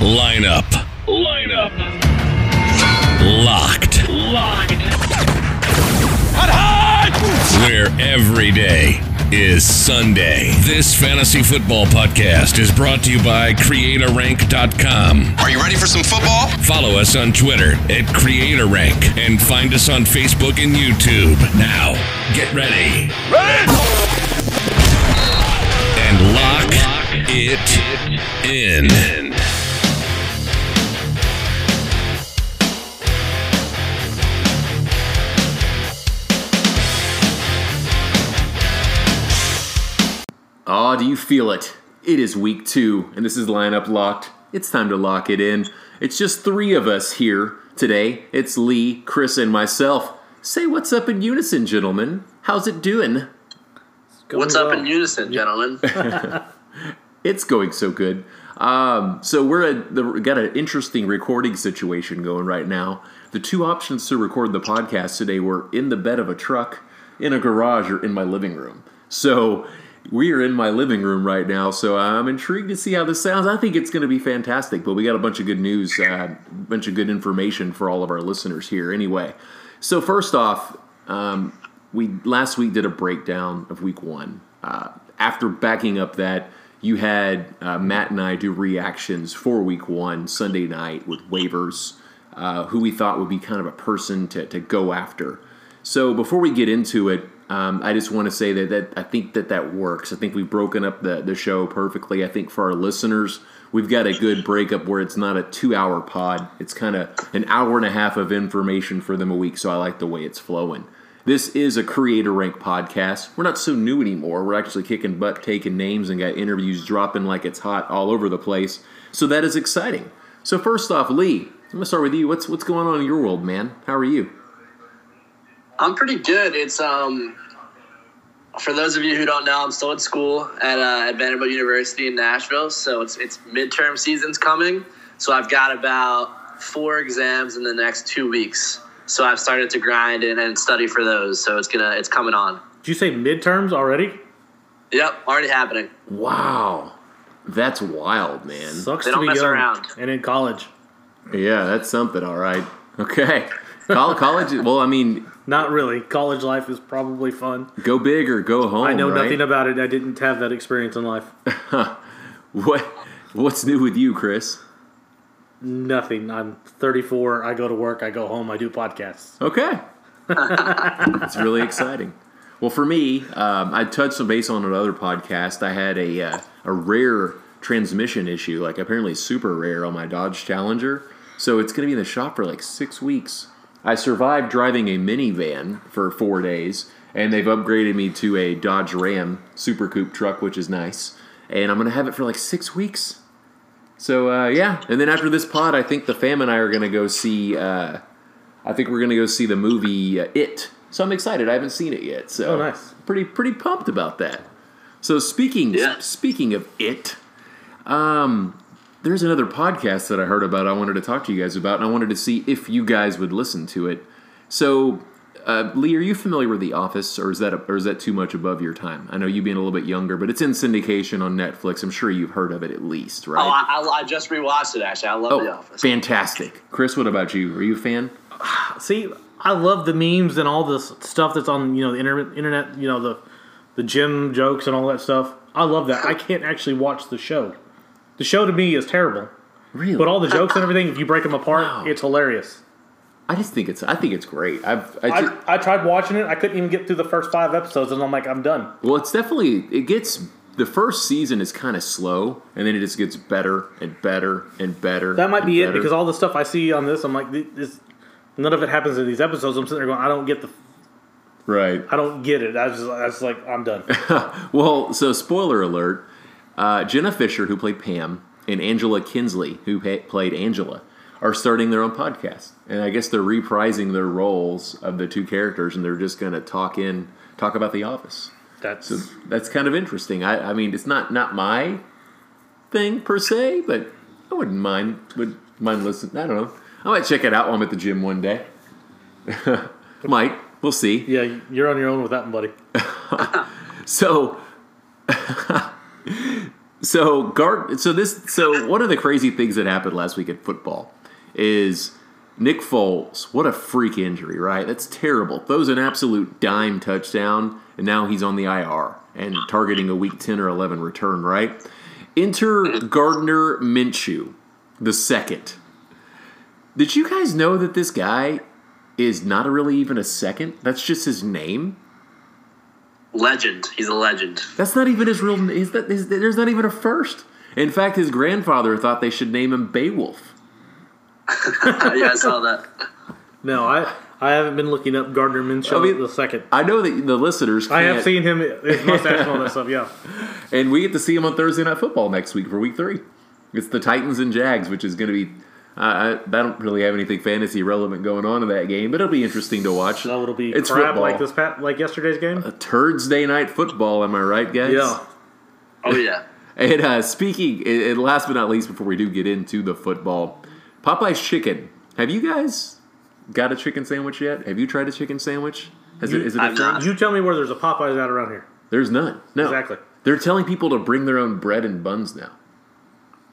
Line up. Line up. Locked. Locked. Hot, hot! Where every day is Sunday. This fantasy football podcast is brought to you by CreatorRank.com. Are you ready for some football? Follow us on Twitter at CreatorRank and find us on Facebook and YouTube. Now, get ready. Ready! And lock it in. Oh, do you feel it? It is week two, and this is lineup locked. It's time to lock it in. It's just three of us here today. It's Lee, Chris, and myself. Say what's up in unison, gentlemen. How's it doing? What's up in unison, gentlemen? It's going so good. Um, so we're a, the, we got an interesting recording situation going right now. The two options to record the podcast today were in the bed of a truck, in a garage, or in my living room. So we are in my living room right now. So I'm intrigued to see how this sounds. I think it's going to be fantastic. But we got a bunch of good news, a uh, bunch of good information for all of our listeners here. Anyway, so first off, um, we last week did a breakdown of week one. Uh, after backing up that you had uh, Matt and I do reactions for week one Sunday night with waivers, uh, who we thought would be kind of a person to, to go after. So before we get into it, um, I just want to say that, that I think that that works. I think we've broken up the, the show perfectly. I think for our listeners, we've got a good breakup where it's not a two hour pod. It's kind of an hour and a half of information for them a week. So I like the way it's flowing. This is a creator rank podcast. We're not so new anymore. We're actually kicking butt, taking names, and got interviews dropping like it's hot all over the place. So that is exciting. So first off, Lee, I'm gonna start with you. What's what's going on in your world, man? How are you? I'm pretty good. It's um for those of you who don't know, I'm still at school at, uh, at Vanderbilt University in Nashville. So it's it's midterm season's coming. So I've got about four exams in the next two weeks. So I've started to grind and, and study for those. So it's gonna it's coming on. Did you say midterms already? Yep, already happening. Wow, that's wild, man. Sucks They to don't be mess young around. and in college. Yeah, that's something. All right. Okay. College. Well, I mean, Not really. College life is probably fun. go big or go home. I know right? nothing about it. I didn't have that experience in life. What What's new with you, Chris? Nothing. I'm 34. I go to work. I go home. I do podcasts. Okay. it's really exciting. Well, for me, um, I touched some base on another podcast. I had a uh, a rare transmission issue, like apparently super rare on my Dodge Challenger. So it's going to be in the shop for like six weeks. I survived driving a minivan for four days, and they've upgraded me to a Dodge Ram Super Coupe truck, which is nice. And I'm going to have it for like six weeks. So uh, yeah, and then after this pod, I think the fam and I are going to go see. Uh, I think we're gonna go see the movie uh, It. So I'm excited. I haven't seen it yet. So Oh, nice. Pretty pretty pumped about that. So speaking Yeah. speaking of It, um, there's another podcast that I heard about. I wanted to talk to you guys about, and I wanted to see if you guys would listen to it. So. Uh, Lee, are you familiar with The Office, or is that or is that too much above your time? I know you being a little bit younger, but it's in syndication on Netflix. I'm sure you've heard of it at least, right? Oh, I, I, I just rewatched it. Actually, I love The Office. fantastic! Chris, what about you? Are you a fan? See, I love the memes and all this stuff that's on you know the inter- internet. You know the the gym jokes and all that stuff. I love that. I can't actually watch the show. The show to me is terrible, Really? but all the jokes and everything, if you break them apart, Wow. it's hilarious. I just think it's I think it's great. I've I ju- I, I tried watching it. I couldn't even get through the first five episodes, and I'm like, I'm done. well, it's definitely it gets the first season is kind of slow, and then it just gets better and better and better. That might be it because all the stuff I see on this, I'm like, this. None of it happens in these episodes. I'm sitting there going, I don't get the, right. I don't get it. I was just, I was like, I'm done. Well, so spoiler alert: uh, Jenna Fischer, who played Pam, and Angela Kinsley, who played Angela, are starting their own podcast, and I guess they're reprising their roles of the two characters, and they're just going to talk in talk about The Office. That's So that's kind of interesting. I, I mean, it's not not my thing per se, but I wouldn't mind would mind listening. I don't know. I might check it out while I'm at the gym one day. might. We'll see. yeah. You're on your own with that one, buddy. So, So guard. So this. So one of the crazy things that happened last week at football is Nick Foles. What a freak injury, right? That's terrible. Throws an absolute dime touchdown, and now he's on the IR and targeting a week ten or eleven return. Right. Enter Gardner Minshew, the second. Did you guys know that this guy is not really even a second? That's just his name. Legend. He's a legend. That's not even his real. Is that? Is, there's not even a first. In fact, his grandfather thought they should name him Beowulf. yeah, I saw that. No, I I haven't been looking up Gardner Minshew I mean- the second. I know that the listeners. Can't, I have seen him his mustache and all that stuff. Yeah, and we get to see him on Thursday Night Football next week for Week Three. It's the Titans and Jags, which is going to be. I, I don't really have anything fantasy relevant going on in that game, but it'll be interesting to watch. so it'll be It's crap football. like this pat like yesterday's game. A Thursday Night Football, am I right, guys? Yeah, Oh yeah. And uh, speaking, and and last but not least, before we do get into the football, Popeye's Chicken. Have you guys got a chicken sandwich yet? Have you tried a chicken sandwich? Has it, is it a I've thing? not. you tell me where there's a Popeyes out around here. There's none. No. Exactly. They're telling people to bring their own bread and buns now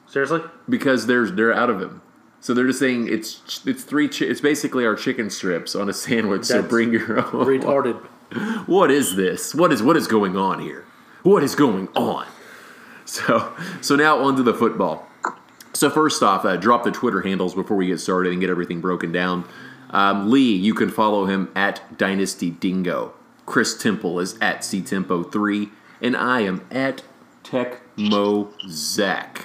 Seriously, because there's they're out of them. So they're just saying it's it's three. Chi- it's basically our chicken strips on a sandwich. so That's bring your own. retarded. What is this? What is what is going on here? What is going on? So so now onto the football. So first off, uh, drop the Twitter handles before we get started and get everything broken down. Um, Lee, you can follow him at Dynasty Dingo. Chris Temple is at ctempo3, and I am at TechMoZach.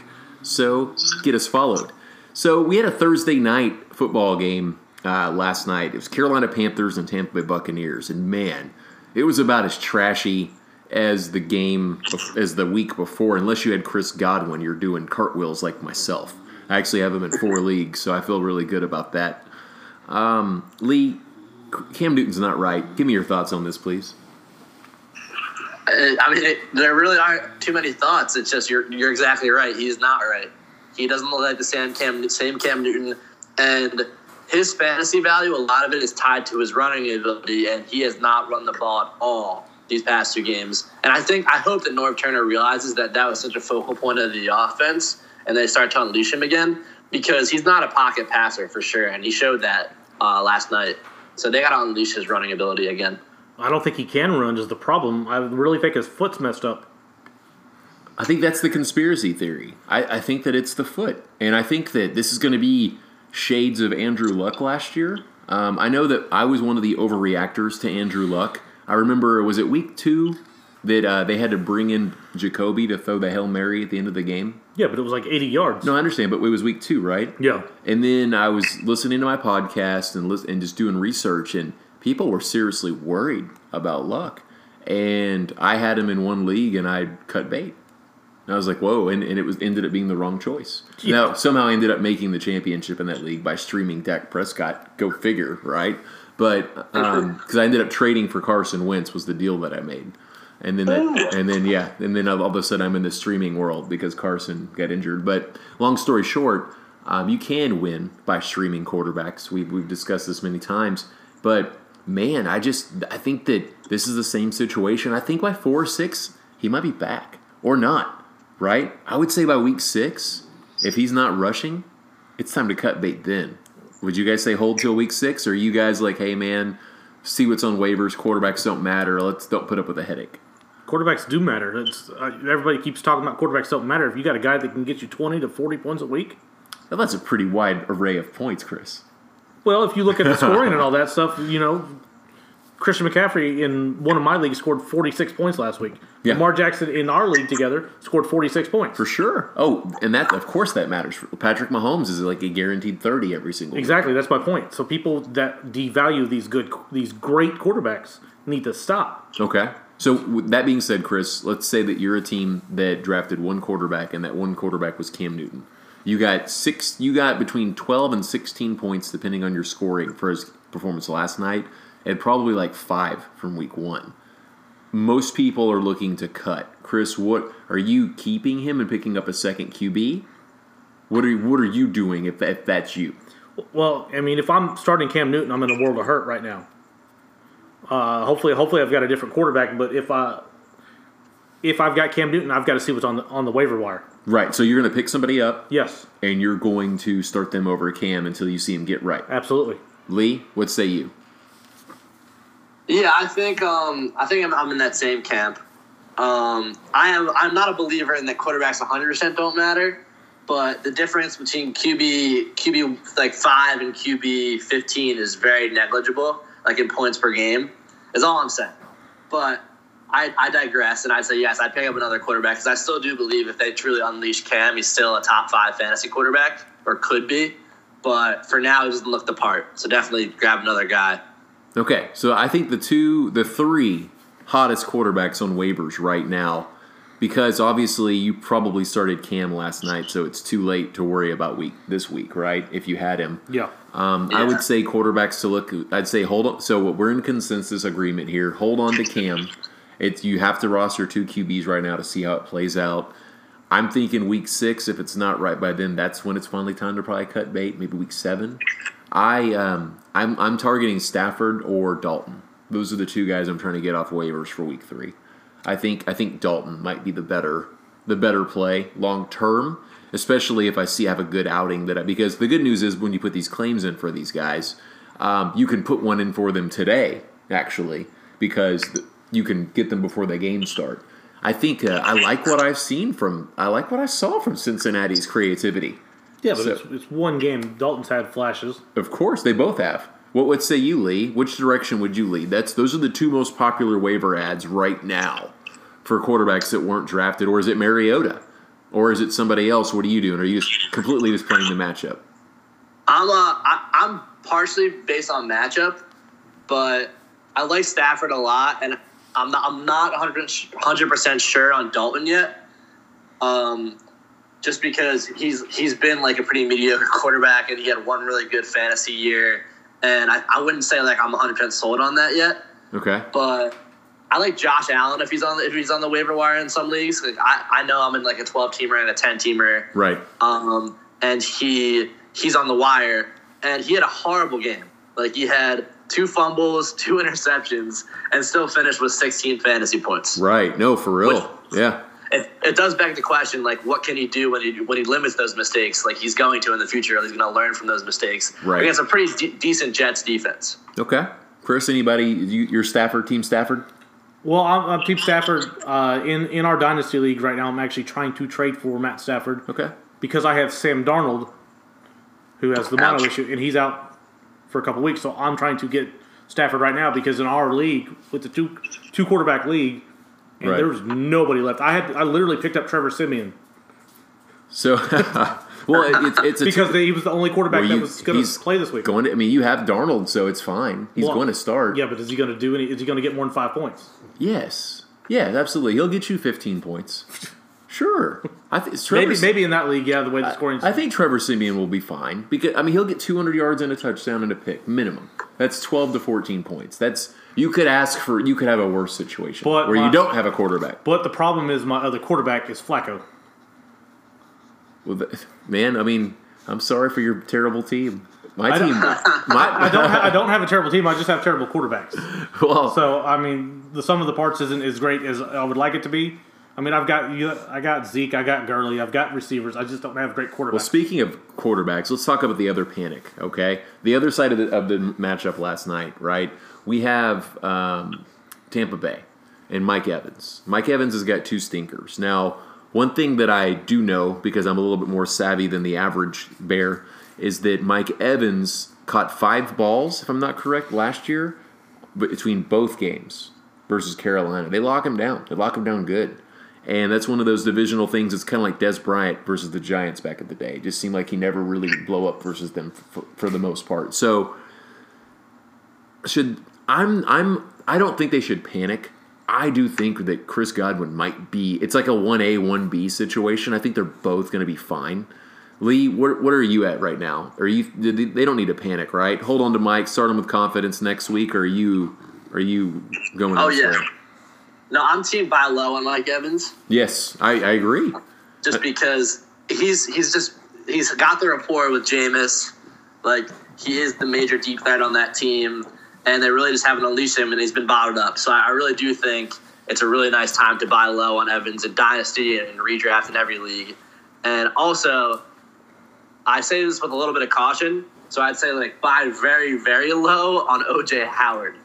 So get us followed. So we had a Thursday night football game uh, last night. It was Carolina Panthers and Tampa Bay Buccaneers, and man, it was about as trashy as the game as the week before. Unless you had Chris Godwin, you're doing cartwheels like myself. I actually have him in four leagues, so I feel really good about that. Um, Lee, Cam Newton's not right. Give me your thoughts on this, please. Uh, I mean, there really aren't too many thoughts. It's just you're you're exactly right. He's not right. He doesn't look like the same Cam same Cam Newton, and his fantasy value. A lot of it is tied to his running ability, and he has not run the ball at all these past two games. And I think I hope that Norv Turner realizes that that was such a focal point of the offense, and they start to unleash him again because he's not a pocket passer for sure, and he showed that uh, last night. So they got to unleash his running ability again. I don't think he can run. Is the problem? I really think his foot's messed up. I think that's the conspiracy theory. I, I think that it's the foot, and I think that this is going to be shades of Andrew Luck last year. Um, I know that I was one of the overreactors to Andrew Luck. I remember was it week two that uh, they had to bring in Jacoby to throw the hail mary at the end of the game. Yeah, but it was like 80 yards. No, I understand, but it was week two, right? Yeah. And then I was listening to my podcast and lis- and just doing research, and people were seriously worried about Luck. And I had him in one league, and I cut bait. And I was like, "Whoa!" And, and it was ended up being the wrong choice. Yeah. Now somehow I ended up making the championship in that league by streaming Dak Prescott. Go figure, right? But because I ended up trading for Carson Wentz was the deal that I made. And then that, and then yeah, and then all of a sudden I'm in the streaming world because Carson got injured. But long story short, um, you can win by streaming quarterbacks. We've we've discussed this many times. But man, I just I think that this is the same situation. I think by four or six he might be back or not. Right? I would say by week six, if he's not rushing, it's time to cut bait. Then would you guys say hold till week six, or are you guys like, hey man, see what's on waivers? Quarterbacks don't matter. Let's don't put up with a headache. Quarterbacks do matter. Uh, everybody keeps talking about quarterbacks don't matter. If you got a guy that can get you 20 to 40 points a week, Now, that's a pretty wide array of points, Chris. well, if you look at the scoring and all that stuff, you know, Christian McCaffrey in one of my leagues scored 46 points last week. Yeah. Lamar Jackson in our league together scored 46 points. For sure. Oh, and that of course that matters. Patrick Mahomes is like a guaranteed thirty every single week. Exactly, that's my point. So people that devalue these good, these great quarterbacks need to stop. Okay. So with that being said, Chris, let's say that you're a team that drafted one quarterback, and that one quarterback was Cam Newton. You got six. You got between twelve and sixteen points, depending on your scoring for his performance last night, and probably like five from week one. Most people are looking to cut. Chris, what are you keeping him and picking up a second QB? What are what are you doing if, if that's you? Well, I mean, if I'm starting Cam Newton, I'm in a world of hurt right now. Uh, hopefully, hopefully, I've got a different quarterback. But if I, if I've got Cam Newton, I've got to see what's on the on the waiver wire. Right. So you're going to pick somebody up Yes, and you're going to start them over Cam until you see him get right. absolutely. Lee, what say you? Yeah, I think um, I think I'm, I'm in that same camp. Um, I am I'm not a believer in that quarterbacks 100 percent don't matter, but the difference between QB QB like five and QB 15 is very negligible, like in points per game. Is all I'm saying. But I, I digress, and I'd say yes, I'd pick up another quarterback because I still do believe if they truly unleash Cam, he's still a top five fantasy quarterback or could be. But for now, he doesn't look the part. So definitely grab another guy. Okay, so I think the two, the three hottest quarterbacks on waivers right now, because obviously you probably started Cam last night, so it's too late to worry about week this week, right? If you had him, Yeah, um, I would say quarterbacks to look. I'd say hold on. So we're in consensus agreement here. Hold on to Cam. It's you have to roster two QBs right now to see how it plays out. I'm thinking week six. If it's not right by then, that's when it's finally time to probably cut bait. Maybe week seven. I um, I'm I'm targeting Stafford or Dalton. Those are the two guys I'm trying to get off waivers for week three. I think I think Dalton might be the better the better play long term, especially if I see I have a good outing that I, because the good news is when you put these claims in for these guys, um, you can put one in for them today actually because you can get them before the games start. I think uh, I like what I've seen from I like what I saw from Cincinnati's creativity. Yeah, but So- it's, it's one game. Dalton's had flashes. Of course, they both have. What would say you, Lee? Which direction would you lead? That's those are the two most popular waiver ads right now for quarterbacks that weren't drafted, or is it Mariota, or is it somebody else? What are you doing? Are you just completely just playing the matchup? I'm uh, I, I'm partially based on matchup, but I like Stafford a lot, and I'm not I'm not 100 percent sure on Dalton yet. Um, just because he's he's been like a pretty mediocre quarterback, and he had one really good fantasy year, and I, I wouldn't say like I'm 100 percent sold on that yet. Okay, But I like Josh Allen if he's on the, if he's on the waiver wire in some leagues. Like I, I know I'm in like a 12 teamer and a 10 teamer right. um, and he he's on the wire, and he had a horrible game. Like he had two fumbles, two interceptions, and still finished with 16 fantasy points. Right. No, for real. Yeah. It, it does beg the question, like, what can he do when he when he limits those mistakes? Like he's going to in the future, he's going to learn from those mistakes Right. against a pretty de- decent Jets defense. Okay. Chris, anybody? You, your Stafford team, Stafford. Well, I'm, I'm Team Stafford. Uh, in in our dynasty league right now, I'm actually trying to trade for Matt Stafford Okay. because I have Sam Darnold, who has the mono issue, and he's out for a couple weeks. So I'm trying to get Stafford right now because in our league with the two two quarterback league, and Right. there's nobody left. I had I literally picked up Trevor Siemian So, well, it, it's because he was the only quarterback Well, that was going to play this week. going. To, I mean, you have Darnold, so it's fine. He's Well, going to start. Yeah, but is he going to do any? Is he going to get more than five points? Yes. Yeah, absolutely. He'll get you 15 points. Sure. I think Maybe maybe in that league, yeah. The way the scoring. I think Trevor Siemian will be fine because I mean he'll get 200 yards and a touchdown and a pick minimum. That's 12 to 14 points. That's you could ask for you could have a worse situation But where my- you don't have a quarterback. but the problem is my other quarterback is Flacco. Well, the, man, I mean, I'm sorry for your terrible team. My I don't- team, my, I don't. Ha- I don't have a terrible team. I just have terrible quarterbacks. well, So I mean, the sum of the parts isn't as great as I would like it to be. I mean, I've got you. I got Zeke. I got Gurley. I've got receivers. I just don't have great quarterbacks. Well, speaking of quarterbacks, let's talk about the other panic. Okay, the other side of the, of the matchup last night, right? We have um, Tampa Bay and Mike Evans. Mike Evans has got two stinkers. Now, one thing that I do know because I'm a little bit more savvy than the average bear is that Mike Evans caught five balls, if I'm not correct, last year between both games versus Carolina. They lock him down. They lock him down good. And that's one of those divisional things. It's kind of like Dez Bryant versus the Giants back in the day. It just seemed like he never really blow up versus them for, for the most part. So should I'm I'm I don't think they should panic. I do think that Chris Godwin might be. It's like a one A one B situation. I think they're both going to be fine. Lee, what, what are you at right now? Are you? they- They don't need to panic, right? Hold on to Mike. Start him with confidence next week. Or are you? Are you going? Oh yeah. No, I'm team by low on Mike Evans. Yes, I, I agree. just because he's he's just he's got the rapport with Jameis. Like he is the major deep threat on that team, and they really just haven't unleashed him, and he's been bottled up. So I, really do think it's a really nice time to buy low on Evans in Dynasty and redraft in every league. And also, I say this with a little bit of caution. So I'd say like buy very, very low on OJ Howard,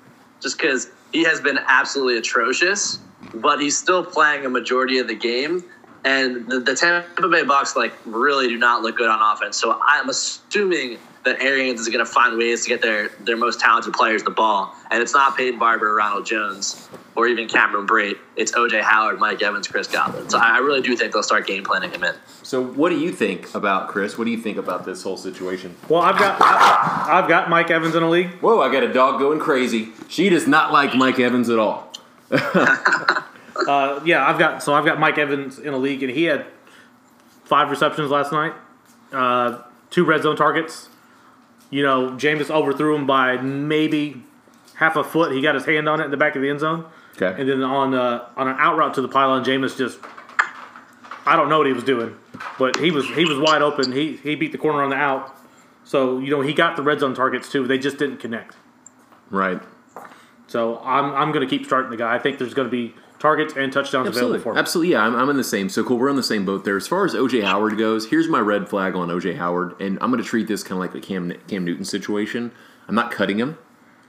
just because he has been absolutely atrocious, but he's still playing a majority of the game. And the, the Tampa Bay Bucks like really do not look good on offense. So I'm assuming that Arians is going to find ways to get their their most talented players the ball, and it's not Peyton Barber, or Ronald Jones, or even Cameron Brate. It's OJ Howard, Mike Evans, Chris Godwin. So I really do think they'll start game planning him in. So, what do you think about Chris? What do you think about this whole situation? Well, I've got I, I've got Mike Evans in a league. Whoa, I got a dog going crazy. She does not like Mike Evans at all. Uh, yeah, I've got so I've got Mike Evans in a league, and he had five receptions last night, uh, two red zone targets. You know, Jameis overthrew him by maybe half a foot. He got his hand on it in the back of the end zone, Okay. and then on uh, on an out route to the pylon, Jameis just I don't know what he was doing, but he was he was wide open. He he beat the corner on the out, so you know he got the red zone targets too. They just didn't connect. Right. So I'm I'm going to keep starting the guy. I think there's going to be targets and touchdowns available for Absolutely. him. Absolutely. Yeah, I'm, I'm in the same. So cool. We're on the same boat there. As far as OJ Howard goes, here's my red flag on OJ Howard, and I'm going to treat this kind of like a Cam Cam Newton situation. I'm not cutting him.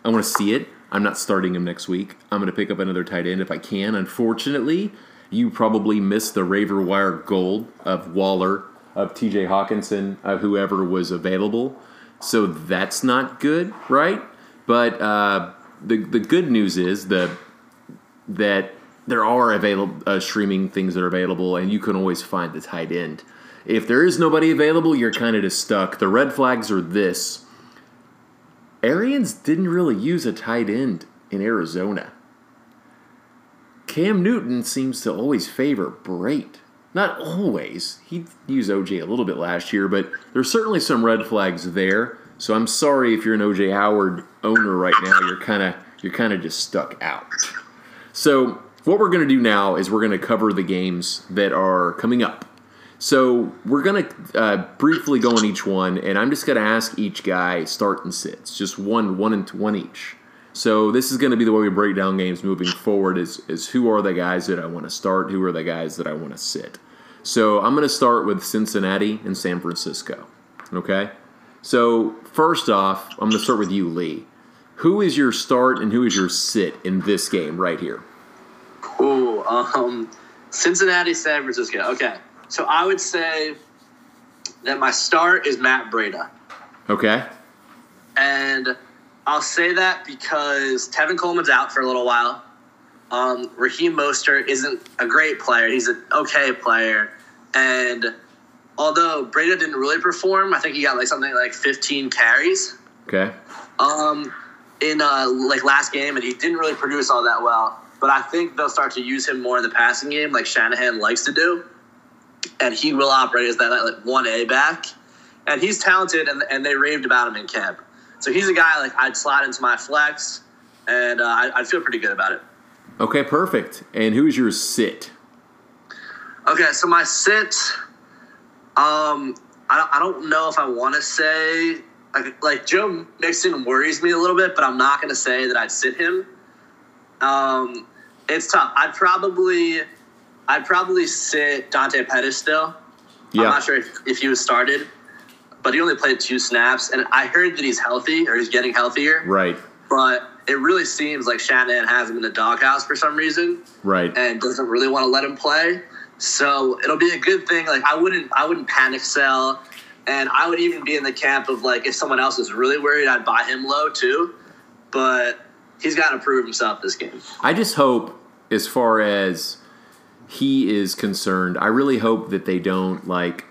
I want to see it. I'm not starting him next week. I'm going to pick up another tight end if I can. Unfortunately, you probably missed the waiver wire gold of Waller, of T.J. Hockenson, of whoever was available. So that's not good, right? But uh, the the good news is the that there are available uh, streaming things that are available, and you can always find the tight end. If there is nobody available, you're kind of just stuck. The red flags are this: Arians didn't really use a tight end in Arizona. Cam Newton seems to always favor Brate. Not always. He used OJ a little bit last year, but there's certainly some red flags there. So I'm sorry if you're an OJ Howard owner right now. You're kind of you're kind of just stuck out. So what we're going to do now is we're going to cover the games that are coming up. So we're going to uh, briefly go on each one, and I'm just going to ask each guy start and sits, just one, one and one each. So this is going to be the way we break down games moving forward. Is is who are the guys that I want to start? Who are the guys that I want to sit? So I'm going to start with Cincinnati and San Francisco. Okay. So first off, I'm going to start with you, Lee. Who is your start and who is your sit in this game right here? Um, Cincinnati, San Francisco. Okay, so I would say that my start is Matt Breida, Okay. and I'll say that because Tevin Coleman's out for a little while. Um, Raheem Mostert isn't a great player; he's an okay player, and although Breida didn't really perform, I think he got like something like 15 carries. Okay. um, in uh, like last game, and he didn't really produce all that well. But I think they'll start to use him more in the passing game, like Shanahan likes to do, and he will operate as that like one A back. And he's talented, and, and they raved about him in camp. So he's a guy like I'd slot into my flex, and uh, I, I'd feel pretty good about it. Okay, perfect. And who is your sit? Okay, so my sit, um, I don't, I don't know if I want to say like, like Joe Mixon worries me a little bit, but I'm not going to say that I'd sit him. Um, it's tough. I'd probably, I'd probably sit Dante Pettis still. I'm not sure if, if he was started, but he only played two snaps, and I heard that he's healthy or he's getting healthier. Right. But it really seems like Shanahan has him in the doghouse for some reason Right. and doesn't really want to let him play. So it'll be a good thing. Like I wouldn't, I wouldn't panic sell, and I would even be in the camp of like if someone else is really worried, I'd buy him low too. But he's got to prove himself this game. I just hope, as far as he is concerned, I really hope that they don't like.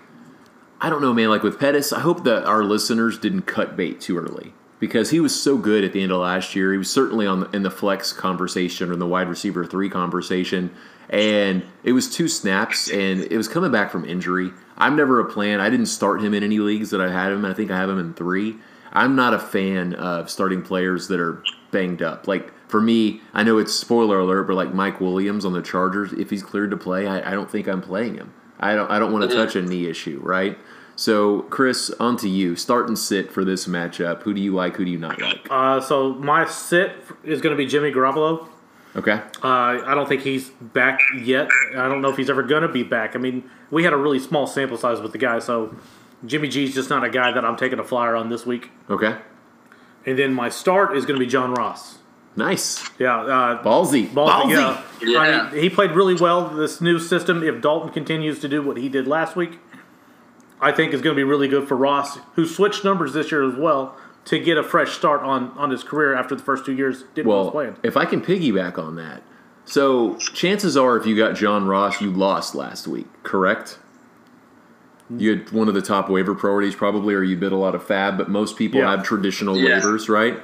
I don't know, man. Like with Pettis, I hope that our listeners didn't cut bait too early because he was so good at the end of last year. He was certainly on the, in the flex conversation or in the wide receiver three conversation, and it was two snaps, and it was coming back from injury. I'm never a plan. I didn't start him in any leagues that I had him. I think I have him in three. I'm not a fan of starting players that are banged up. Like for me, I know it's spoiler alert, but like Mike Williams on the Chargers, if he's cleared to play, I, I don't think I'm playing him. I don't. I don't want to touch a knee issue, right? So, Chris, on to you. Start and sit for this matchup. Who do you like? Who do you not like? Uh, so my sit is going to be Jimmy Garoppolo. Okay. Uh, I don't think he's back yet. I don't know if he's ever going to be back. I mean, we had a really small sample size with the guy, so Jimmy G's just not a guy that I'm taking a flyer on this week. Okay. And then my start is going to be John Ross. Nice. Yeah, uh, Ballsy. Ballsy, yeah. Yeah. I mean, he played really well. This new system, if Dalton continues to do what he did last week, I think is going to be really good for Ross, who switched numbers this year as well to get a fresh start on, on his career after the first two years didn't was Well, playing. if I can piggyback on that, so chances are, if you got John Ross, you lost last week, correct? You had one of the top waiver priorities, probably, or you bid a lot of fab, but most people Yeah. have traditional Yeah. waivers, right?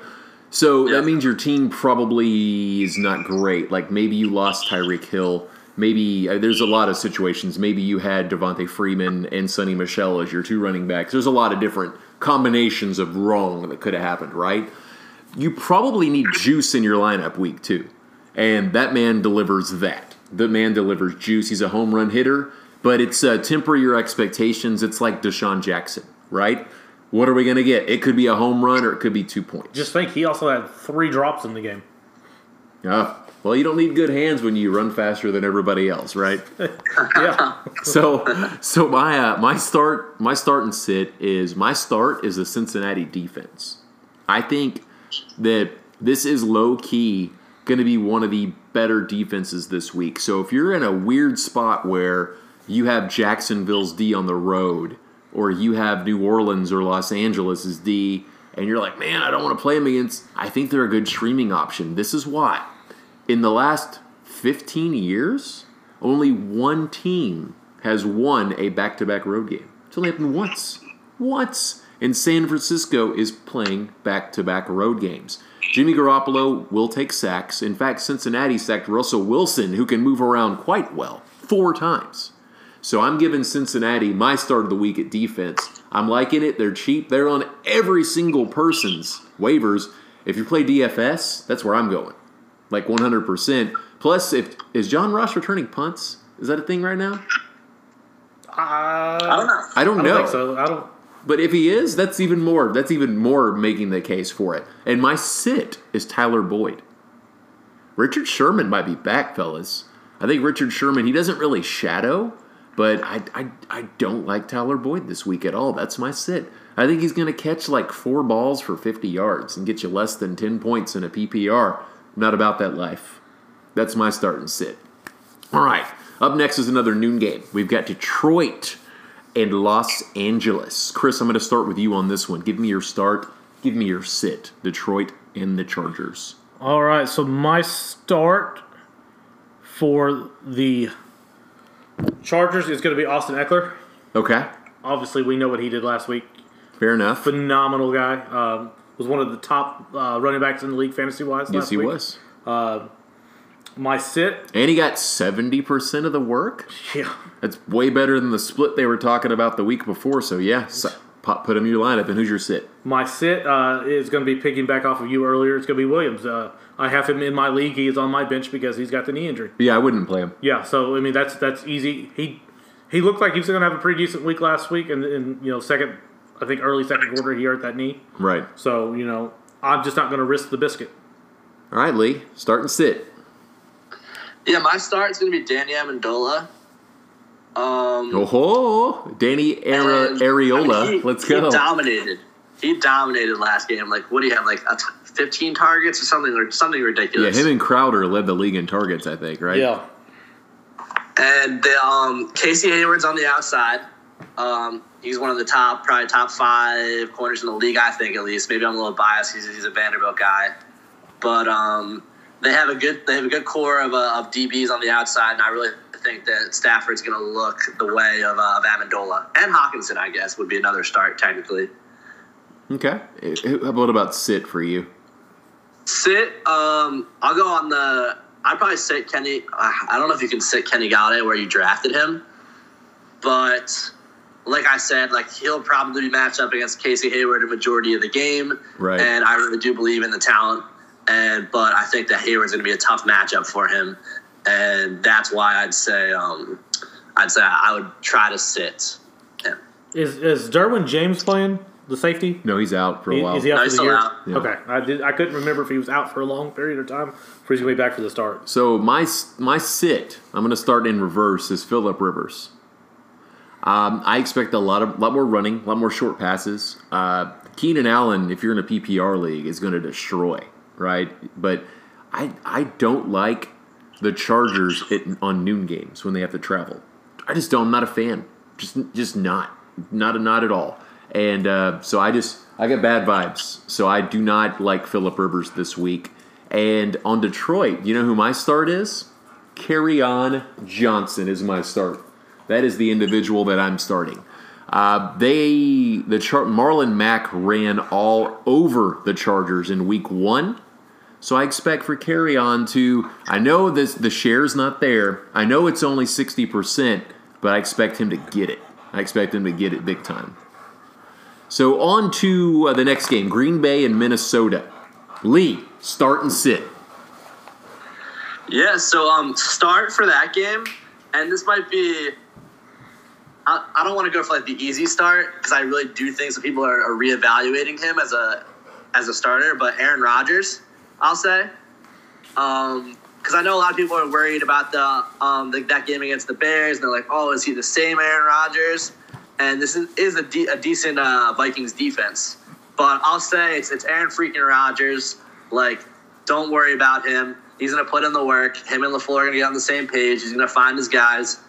So Yeah. that means your team probably is not great. Like maybe you lost Tyreek Hill. Maybe uh, there's a lot of situations. Maybe you had Devonta Freeman and Sony Michel as your two running backs. There's a lot of different combinations of wrong that could have happened, right? you probably need juice in your lineup week two. And that man delivers that. The man delivers juice. He's a home run hitter, but it's uh, temper your expectations. It's like DeSean Jackson, right? What are we going to get? It could be a home run or it could be two points. Just think, he also had three drops in the game. Ah, well, you don't need good hands when you run faster than everybody else, right? Yeah. so so my uh, my start my start and sit is my start is the Cincinnati defense. I think that this is low key going to be one of the better defenses this week. So if you're in a weird spot where you have Jacksonville's D on the road or you have New Orleans or Los Angeles' D and you're like, "Man, I don't want to play them against." I think they're a good streaming option. This is why. In the last 15 years, only one team has won a back to back road game. It's only happened once. Once. And San Francisco is playing back to back road games. Jimmy Garoppolo will take sacks. In fact, Cincinnati sacked Russell Wilson, who can move around quite well, four times. So I'm giving Cincinnati my start of the week at defense. I'm liking it. They're cheap. They're on every single person's waivers. If you play DFS, that's where I'm going. Like 100%. Plus, if is John Ross returning punts? Is that a thing right now? Uh, I don't know. I don't I don't know. think so. I don't. But if he is, that's even more. That's even more making the case for it. And my sit is Tyler Boyd. Richard Sherman might be back, fellas. I think Richard Sherman. He doesn't really shadow, but I I, I don't like Tyler Boyd this week at all. That's my sit. I think he's going to catch like four balls for 50 yards and get you less than 10 points in a PPR. not about that life. That's my start and sit. All right. Up next is another noon game. We've got Detroit and Los Angeles. Chris, I'm going to start with you on this one. Give me your start. Give me your sit. Detroit and the Chargers. All right, so my start for the Chargers is going to be Austin Ekeler. Okay. Obviously, we know what he did last week. Fair enough. Phenomenal guy. Um, was one of the top uh, running backs in the league fantasy wise. yes, he was. My sit, And he got 70% of the work. yeah, That's way better than the split they were talking about the week before. So, yeah, so, put him in your lineup. And who's your sit? My sit uh, is going to be picking back off of you earlier. It's going to be Williams. Uh, I have him in my league. He is on my bench because he's got the knee injury. Yeah, I wouldn't play him. Yeah, so I mean that's that's easy. He he looked like he was going to have a pretty decent week last week, and, and you know second, I think early second quarter he hurt that knee. Right. So you know I'm just not going to risk the biscuit. All right, Lee. Start and sit. Yeah, my start's gonna be Danny Amendola. Um, Oh, ho, Danny Ara- and, Areola. I mean, he- Let's go. He dominated. He dominated last game. Like, what do you have? Like a t- 15 targets or something, or something ridiculous. Yeah, him and Crowder led the league in targets, I think, right? Yeah. And the, um, Casey Hayward's on the outside. Um, he's one of the top, probably top five corners in the league, I think at least. Maybe I'm a little biased. He's, he's a Vanderbilt guy, but um, they have a good they have a good core of, uh, of DBs on the outside, and I really think that Stafford's going to look the way of, uh, of Amendola and Hockenson. I guess would be another start technically. Okay. How about about sit for you? Sit. Um, I'll go on the. I'd probably sit Kenny. I I don't know if you can sit Kenny Golladay where you drafted him, but like I said, like he'll probably be matched up against Casey Hayward a majority of the game. Right. And I really do believe in the talent. And but I think that Hayward's going to be a tough matchup for him, and that's why I'd say um, I'd say I would try to sit him. Is is Derwin James playing the safety? No, he's out for a while. Is he out No, for he's the year? out. Yeah. Okay, I did. I couldn't remember if he was out for a long period of time, or he's gonna be back for the start. So my my sit, I'm going to start in reverse. Is Philip Rivers. Um, I expect a lot of lot more running, a lot more short passes. Uh, Keenan Allen, if you're in a PPR league, is going to destroy, right? But I I don't like the Chargers at, on noon games when they have to travel. I just don't. I'm not a fan. Just just not not not at all. And uh, so I just I get bad vibes. So I do not like Philip Rivers this week. And on Detroit, you know who my start is? Kerryon Johnson is my start. That is the individual that I'm starting. Uh, they the Char- Marlon Mack ran all over the Chargers in Week One, so I expect for Kerryon to. I know this the share's not there. I know it's only sixty percent, but I expect him to get it. I expect him to get it big time. So on to uh, the next game: Green Bay and Minnesota. Lee, start and sit. Yeah, so um, start for that game, and this might be. I, I don't want to go for like the easy start because I really do think some people are, are reevaluating him as a as a starter. But Aaron Rodgers, I'll say, because I know a lot of people are worried about the um the, that game against the Bears. And they're like, oh, is he the same Aaron Rodgers? And this is, is a, de- a decent uh, Vikings defense. But I'll say it's it's Aaron freaking Rodgers. Like, don't worry about him. He's gonna put in the work. Him and LaFleur are gonna get on the same page. He's gonna find his guys,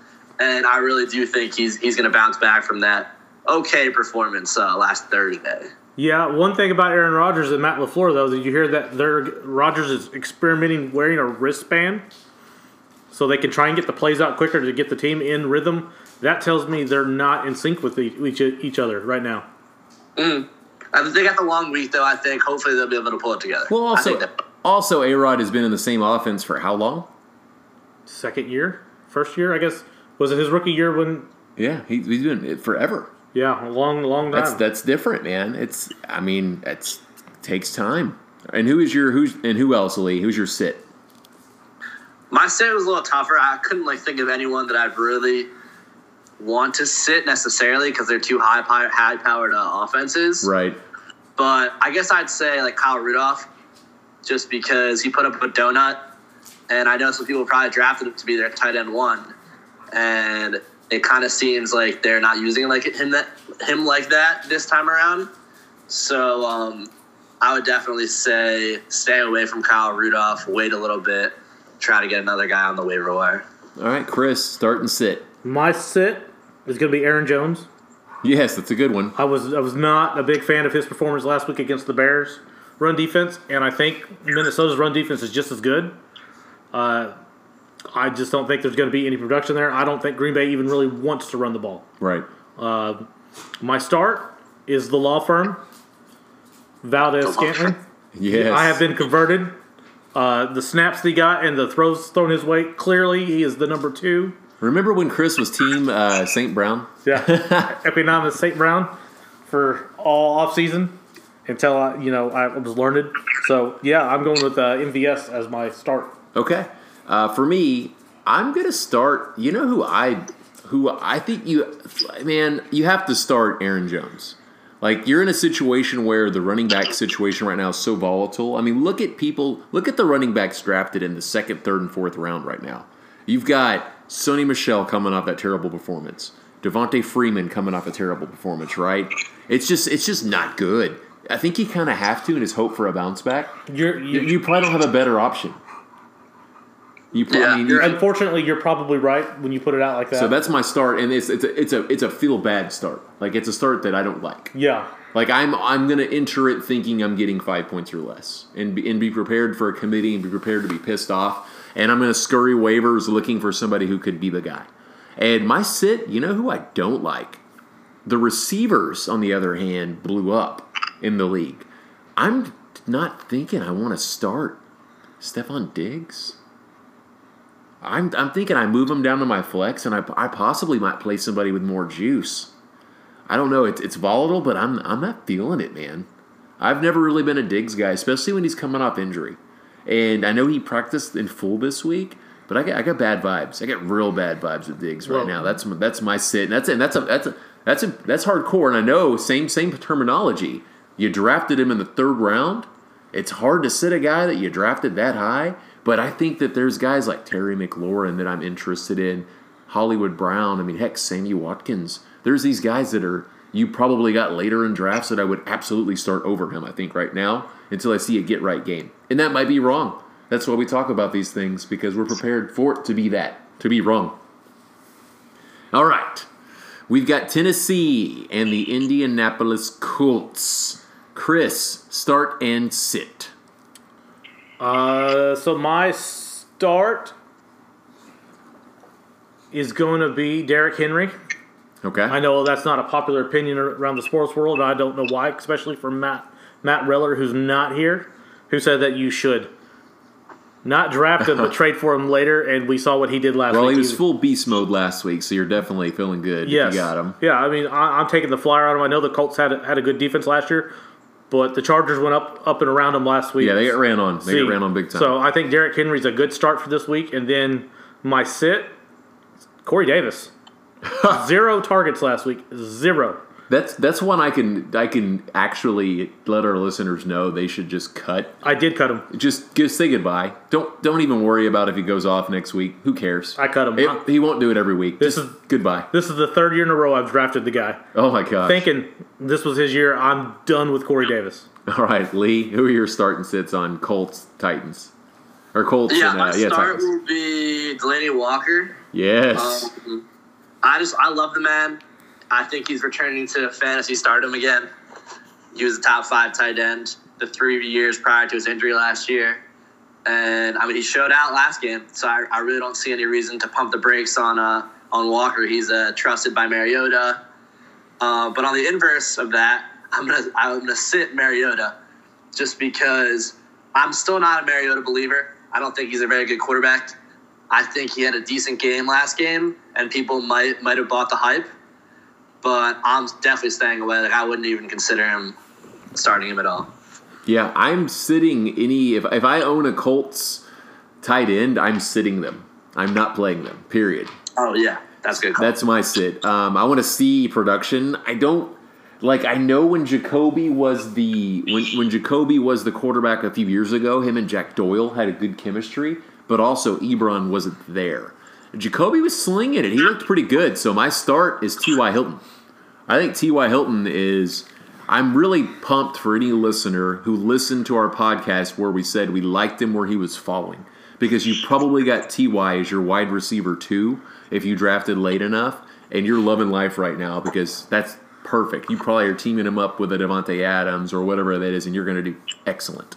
and I really do think he's he's gonna bounce back from that okay performance uh, last Thursday. Yeah, one thing about Aaron Rodgers and Matt Lafleur though, did you hear that their Rodgers is experimenting wearing a wristband so they can try and get the plays out quicker to get the team in rhythm? That tells me they're not in sync with each each other right now. Mm. They got the long week though. I think hopefully they'll be able to pull it together. Well, also, think also, A Rod has been in the same offense for how long? Second year, first year, I guess. Was it his rookie year when? Yeah, he, he's been it forever. Yeah, a long, long time. That's that's different, man. It's I mean, it's takes time. And who is your who's and who else, Lee? Who's your sit? My sit was a little tougher. I couldn't like think of anyone that I'd really want to sit necessarily because they're too high high powered uh, offenses. Right. But I guess I'd say like Kyle Rudolph, just because he put up a donut, and I know some people probably drafted him to be their tight end one, and it kind of seems like they're not using like him that him like that this time around. So um, I would definitely say stay away from Kyle Rudolph. Wait a little bit. Try to get another guy on the waiver wire. All right, Chris, start and sit. My sit is going to be Aaron Jones. Yes, that's a good one. I was I was not a big fan of his performance last week against the Bears run defense, and I think Minnesota's run defense is just as good. Uh, I just don't think there's going to be any production there. I don't think Green Bay even really wants to run the ball. Right. My start is the law firm, Valdes-Scantling. Yes. I have been converted. Uh, the snaps that he got and the throws thrown his way, clearly he is the number two. Remember when Chris was team uh, St. Brown? Yeah, Equanimeous St. Brown for all off season until I, you know, I was learned. So yeah, I'm going with uh, MVS as my start. Okay. Uh, for me, I'm gonna start. You know who I who I think you man you have to start Aaron Jones. Like you're in a situation where the running back situation right now is so volatile. I mean, look at people. Look at the running backs drafted in the second, third, and fourth round right now. You've got Sony Michel coming off that terrible performance. Devonta Freeman coming off a terrible performance. Right? It's just it's just not good. I think you kind of have to, and just hope for a bounce back. You're, You, you, you probably don't have a better option. You, pro- Yeah, I mean, you- you're- unfortunately, you're probably right when you put it out like that. so that's my start, and it's it's a it's a it's a feel bad start. Like it's a start that I don't like. yeah. Like I'm I'm gonna enter it thinking I'm getting five points or less, and be, and be prepared for a committee and be prepared to be pissed off. And I'm gonna scurry waivers looking for somebody who could be the guy. And my sit, you know who I don't like. The receivers, on the other hand, blew up in the league. I'm not thinking I want to start Stefon Diggs. I'm, I'm thinking I move him down to my flex, and I, I possibly might play somebody with more juice. I don't know. It's it's volatile, but I'm I'm not feeling it, man. I've never really been a Diggs guy, especially when he's coming off injury. And I know he practiced in full this week, but I got I got bad vibes. I got real bad vibes with Diggs right Well- now. That's my, that's my sit. And that's and that's a that's a That's a, that's hardcore, and I know same same terminology. You drafted him in the third round. It's hard to sit a guy that you drafted that high, but I think that there's guys like Terry McLaurin that I'm interested in, Hollywood Brown. I mean, heck, Sammy Watkins. There's these guys that are you probably got later in drafts that I would absolutely start over him. I think right now until I see a get right game, and that might be wrong. That's why we talk about these things because we're prepared for it to be that to be wrong. All right. We've got Tennessee and the Indianapolis Colts. Chris, start and sit. Uh, so my start is going to be Derrick Henry. Okay. I know that's not a popular opinion around the sports world, and I don't know why, especially for Matt Matt Reller, who's not here, who said that you should not draft him, but trade for him later. And we saw what he did last week. Well, week. he was full beast mode last week, so you're definitely feeling good Yes. if you got him. Yeah, I mean, I, I'm taking the flyer on him. I know the Colts had a, had a good defense last year, but the Chargers went up up and around him last week. Yeah, they got ran on. They See, got ran on big time. So I think Derrick Henry's a good start for this week. And then my sit, Corey Davis. Zero targets last week. Zero. that's that's one I can I can actually let our listeners know they should just cut. I did cut him. Just just say goodbye. Don't don't even worry about if he goes off next week. Who cares? I cut him. It- he won't do it every week. This just is- goodbye. This is the third year in a row I've drafted the guy. Oh my gosh. Thinking this was his year. I'm done with Corey Davis. All right, Lee, who are your starting sits on Colts Titans? Or Colts Yeah, and my uh, yeah, start Titans. will be Delanie Walker. Yes. Um, I just I love the man. I think he's returning to fantasy stardom again. He was a top five tight end the three years prior to his injury last year, and I mean he showed out last game. So I, I really don't see any reason to pump the brakes on uh, on Walker. He's uh, trusted by Mariota. Uh, but on the inverse of that, I'm gonna I'm gonna sit Mariota just because I'm still not a Mariota believer. I don't think he's a very good quarterback. I think he had a decent game last game, and people might might have bought the hype. But I'm definitely staying away. Like I wouldn't even consider him starting him at all. yeah, I'm sitting any if if I own a Colts tight end, I'm sitting them. I'm not playing them. Period. Oh yeah, that's good. Call. That's my sit. Um, I want to see production. I don't like. I know when Jacoby was the when when Jacoby was the quarterback a few years ago. Him and Jack Doyle had a good chemistry, but also Ebron wasn't there. Jacoby was slinging it. He looked pretty good. So my start is T.Y. Hilton. I think T.Y. Hilton is. I'm really pumped for any listener who listened to our podcast where we said we liked him where he was falling. Because you probably got T.Y. as your wide receiver too if you drafted late enough, and you're loving life right now because that's perfect. You probably are teaming him up with a Davante Adams or whatever that is, and you're going to do excellent.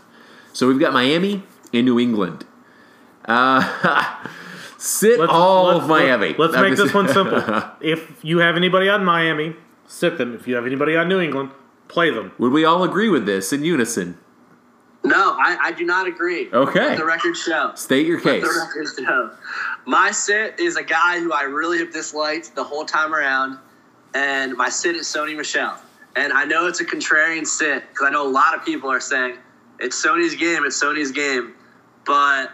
So we've got Miami and New England. Uh, sit all of Miami. Let's I'm make just- this one simple. if you have anybody on Miami, sit them. If you have anybody on New England, play them. Would we all agree with this in unison? No, I, I do not agree. Okay. Let the record show. State your Let case. the record show. My sit is a guy who I really have disliked the whole time around, and my sit is Sony Michel. And I know it's a contrarian sit because I know a lot of people are saying it's Sony's game, it's Sony's game, but.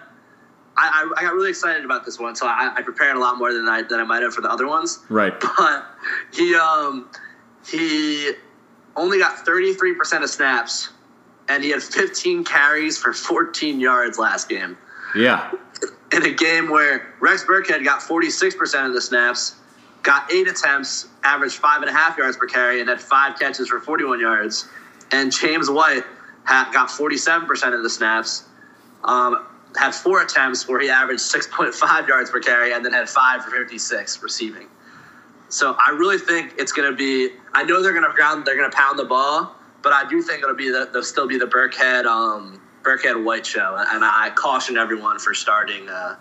I, I, I got really excited about this one, so I, I prepared a lot more than I than I might have for the other ones. Right. But he um he only got 33% of snaps and he had 15 carries for 14 yards last game. Yeah. In a game where Rex Burkhead got 46% of the snaps, got eight attempts, averaged five and a half yards per carry, and had five catches for 41 yards. And James White had, got 47% of the snaps, um, had four attempts where he averaged 6.5 yards per carry, and then had five for 56 receiving. So I really think it's going to be. I know they're going to ground. They're going to pound the ball, but I do think it'll be the. They'll still be the Burkhead, um, Burkhead White show, and I, I caution everyone for starting uh,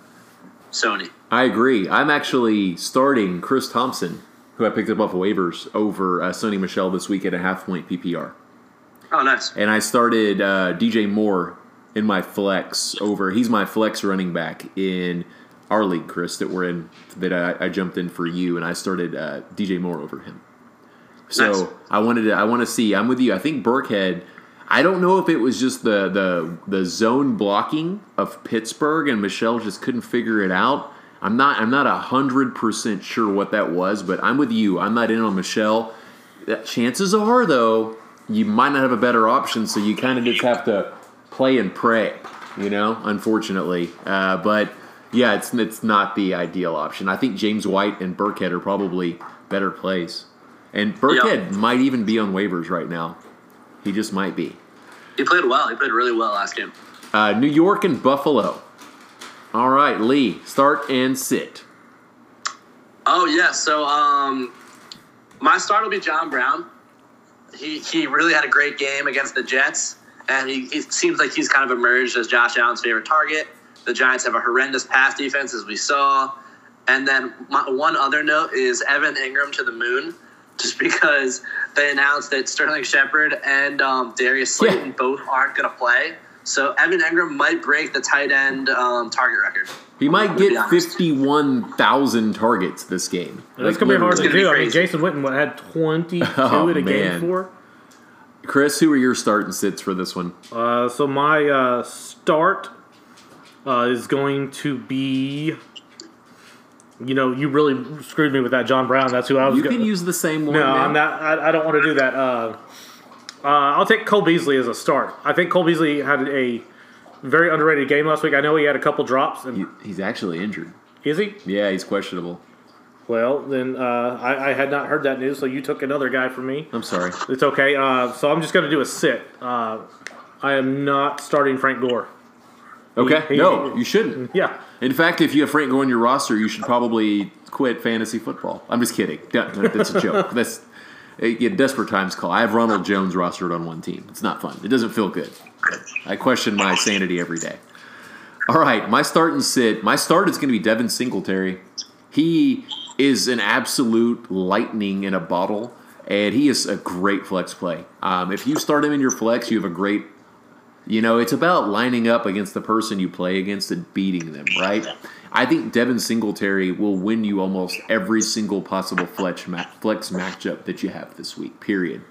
Sony. I agree. I'm actually starting Chris Thompson, who I picked up off waivers, over uh, Sony Michel this week at a half point PPR. Oh, nice. And I started uh, DJ Moore in my flex over. He's my flex running back in our league, Chris, that we're in, that I, I jumped in for you, and I started uh, DJ Moore over him. So Nice. I wanted to. I want to see. I'm with you. I think Burkhead. I don't know if it was just the the the zone blocking of Pittsburgh and Michel just couldn't figure it out. I'm not I'm not hundred percent sure what that was, but I'm with you. I'm not in on Michel. Chances are though, you might not have a better option, so you kind of just have to play and pray. You know, unfortunately, uh, but yeah, it's it's not the ideal option. I think James White and Burkhead are probably better plays, and Burkhead might even be on waivers right now. He just might be. He played well. He played really well last game. Uh, New York and Buffalo. All right, Lee, start and sit. Oh yeah, so um, my start will be John Brown. He he really had a great game against the Jets, and he, he seems like he's kind of emerged as Josh Allen's favorite target. The Giants have a horrendous pass defense, as we saw. And then my, one other note is Evan Engram to the moon, just because they announced that Sterling Shepard and um, Darius Slayton Yeah. both aren't going to play. So Evan Engram might break the tight end um, target record. He might get fifty-one thousand targets this game. That's Like, gonna be hard to literally. gonna be do. I mean. Jason Witten had 22 Oh, at a man. game for. Chris, who are your start and sits for this one? Uh, so my uh, start uh, is going to be. You know, you really screwed me with that John Brown. That's who I was. You go- can use the same one. No. I'm not. I, I don't want to do that. Uh, uh, I'll take Cole Beasley as a start. I think Cole Beasley had a very underrated game last week. I know he had a couple drops. And He- he's actually injured. is he? Yeah, he's questionable. Well, then uh, I, I had not heard that news, so you took another guy from me. I'm sorry. It's okay. Uh, so I'm just going to do a sit. Uh, I am not starting Frank Gore. Okay, he- no, you shouldn't. Yeah. In fact, if you have Frank Gore on your roster, you should probably quit fantasy football. I'm just kidding. That's a joke. That's a desperate times call. I have Ronald Jones rostered on one team. It's not fun. It doesn't feel good. I question my sanity every day. All right, my start and sit. My start is going to be Devin Singletary. He is an absolute lightning in a bottle, and he is a great flex play. Um, if you start him in your flex, you have a great you know, it's about lining up against the person you play against and beating them, right? I think Devin Singletary will win you almost every single possible flex, ma- flex matchup that you have this week, period.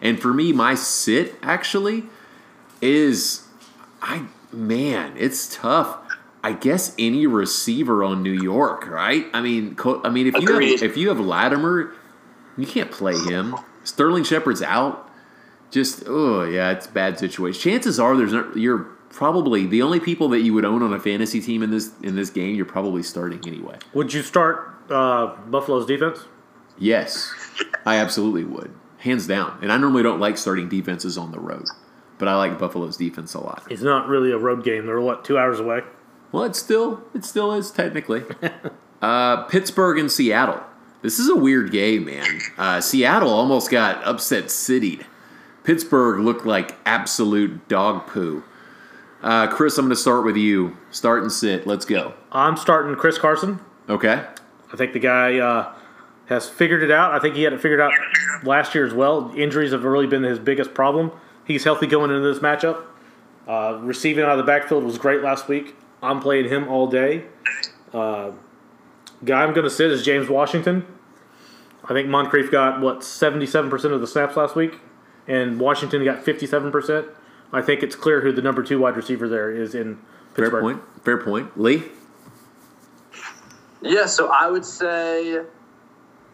And for me, my sit actually is, I man, it's tough. I guess any receiver on New York, right? I mean, I mean, if you have if you have Latimer, you can't play him. Sterling Shepard's out just oh yeah, it's a bad situation. Chances are there's not, you're probably the only people that you would own on a fantasy team in this in this game. You're probably starting anyway. Would you start uh, Buffalo's defense? Yes, I absolutely would, hands down. And I normally don't like starting defenses on the road, but I like Buffalo's defense a lot. It's not really a road game. They're what two hours away. Well, it still it still is technically. uh, Pittsburgh and Seattle. This is a weird game, man. Uh, Seattle almost got upset citied. Pittsburgh looked like absolute dog poo. Uh, Chris, I'm going to start with you. Start and sit. Let's go. I'm starting Chris Carson. Okay. I think the guy uh, has figured it out. I think he had it figured out last year as well. Injuries have really been his biggest problem. He's healthy going into this matchup. Uh, receiving out of the backfield was great last week. I'm playing him all day. Uh, guy I'm going to sit is James Washington. I think Moncrief got what 77% of the snaps last week, and Washington got 57%. I think it's clear who the number two wide receiver there is in Pittsburgh. Fair point. Fair point. Lee? Yeah, so I would say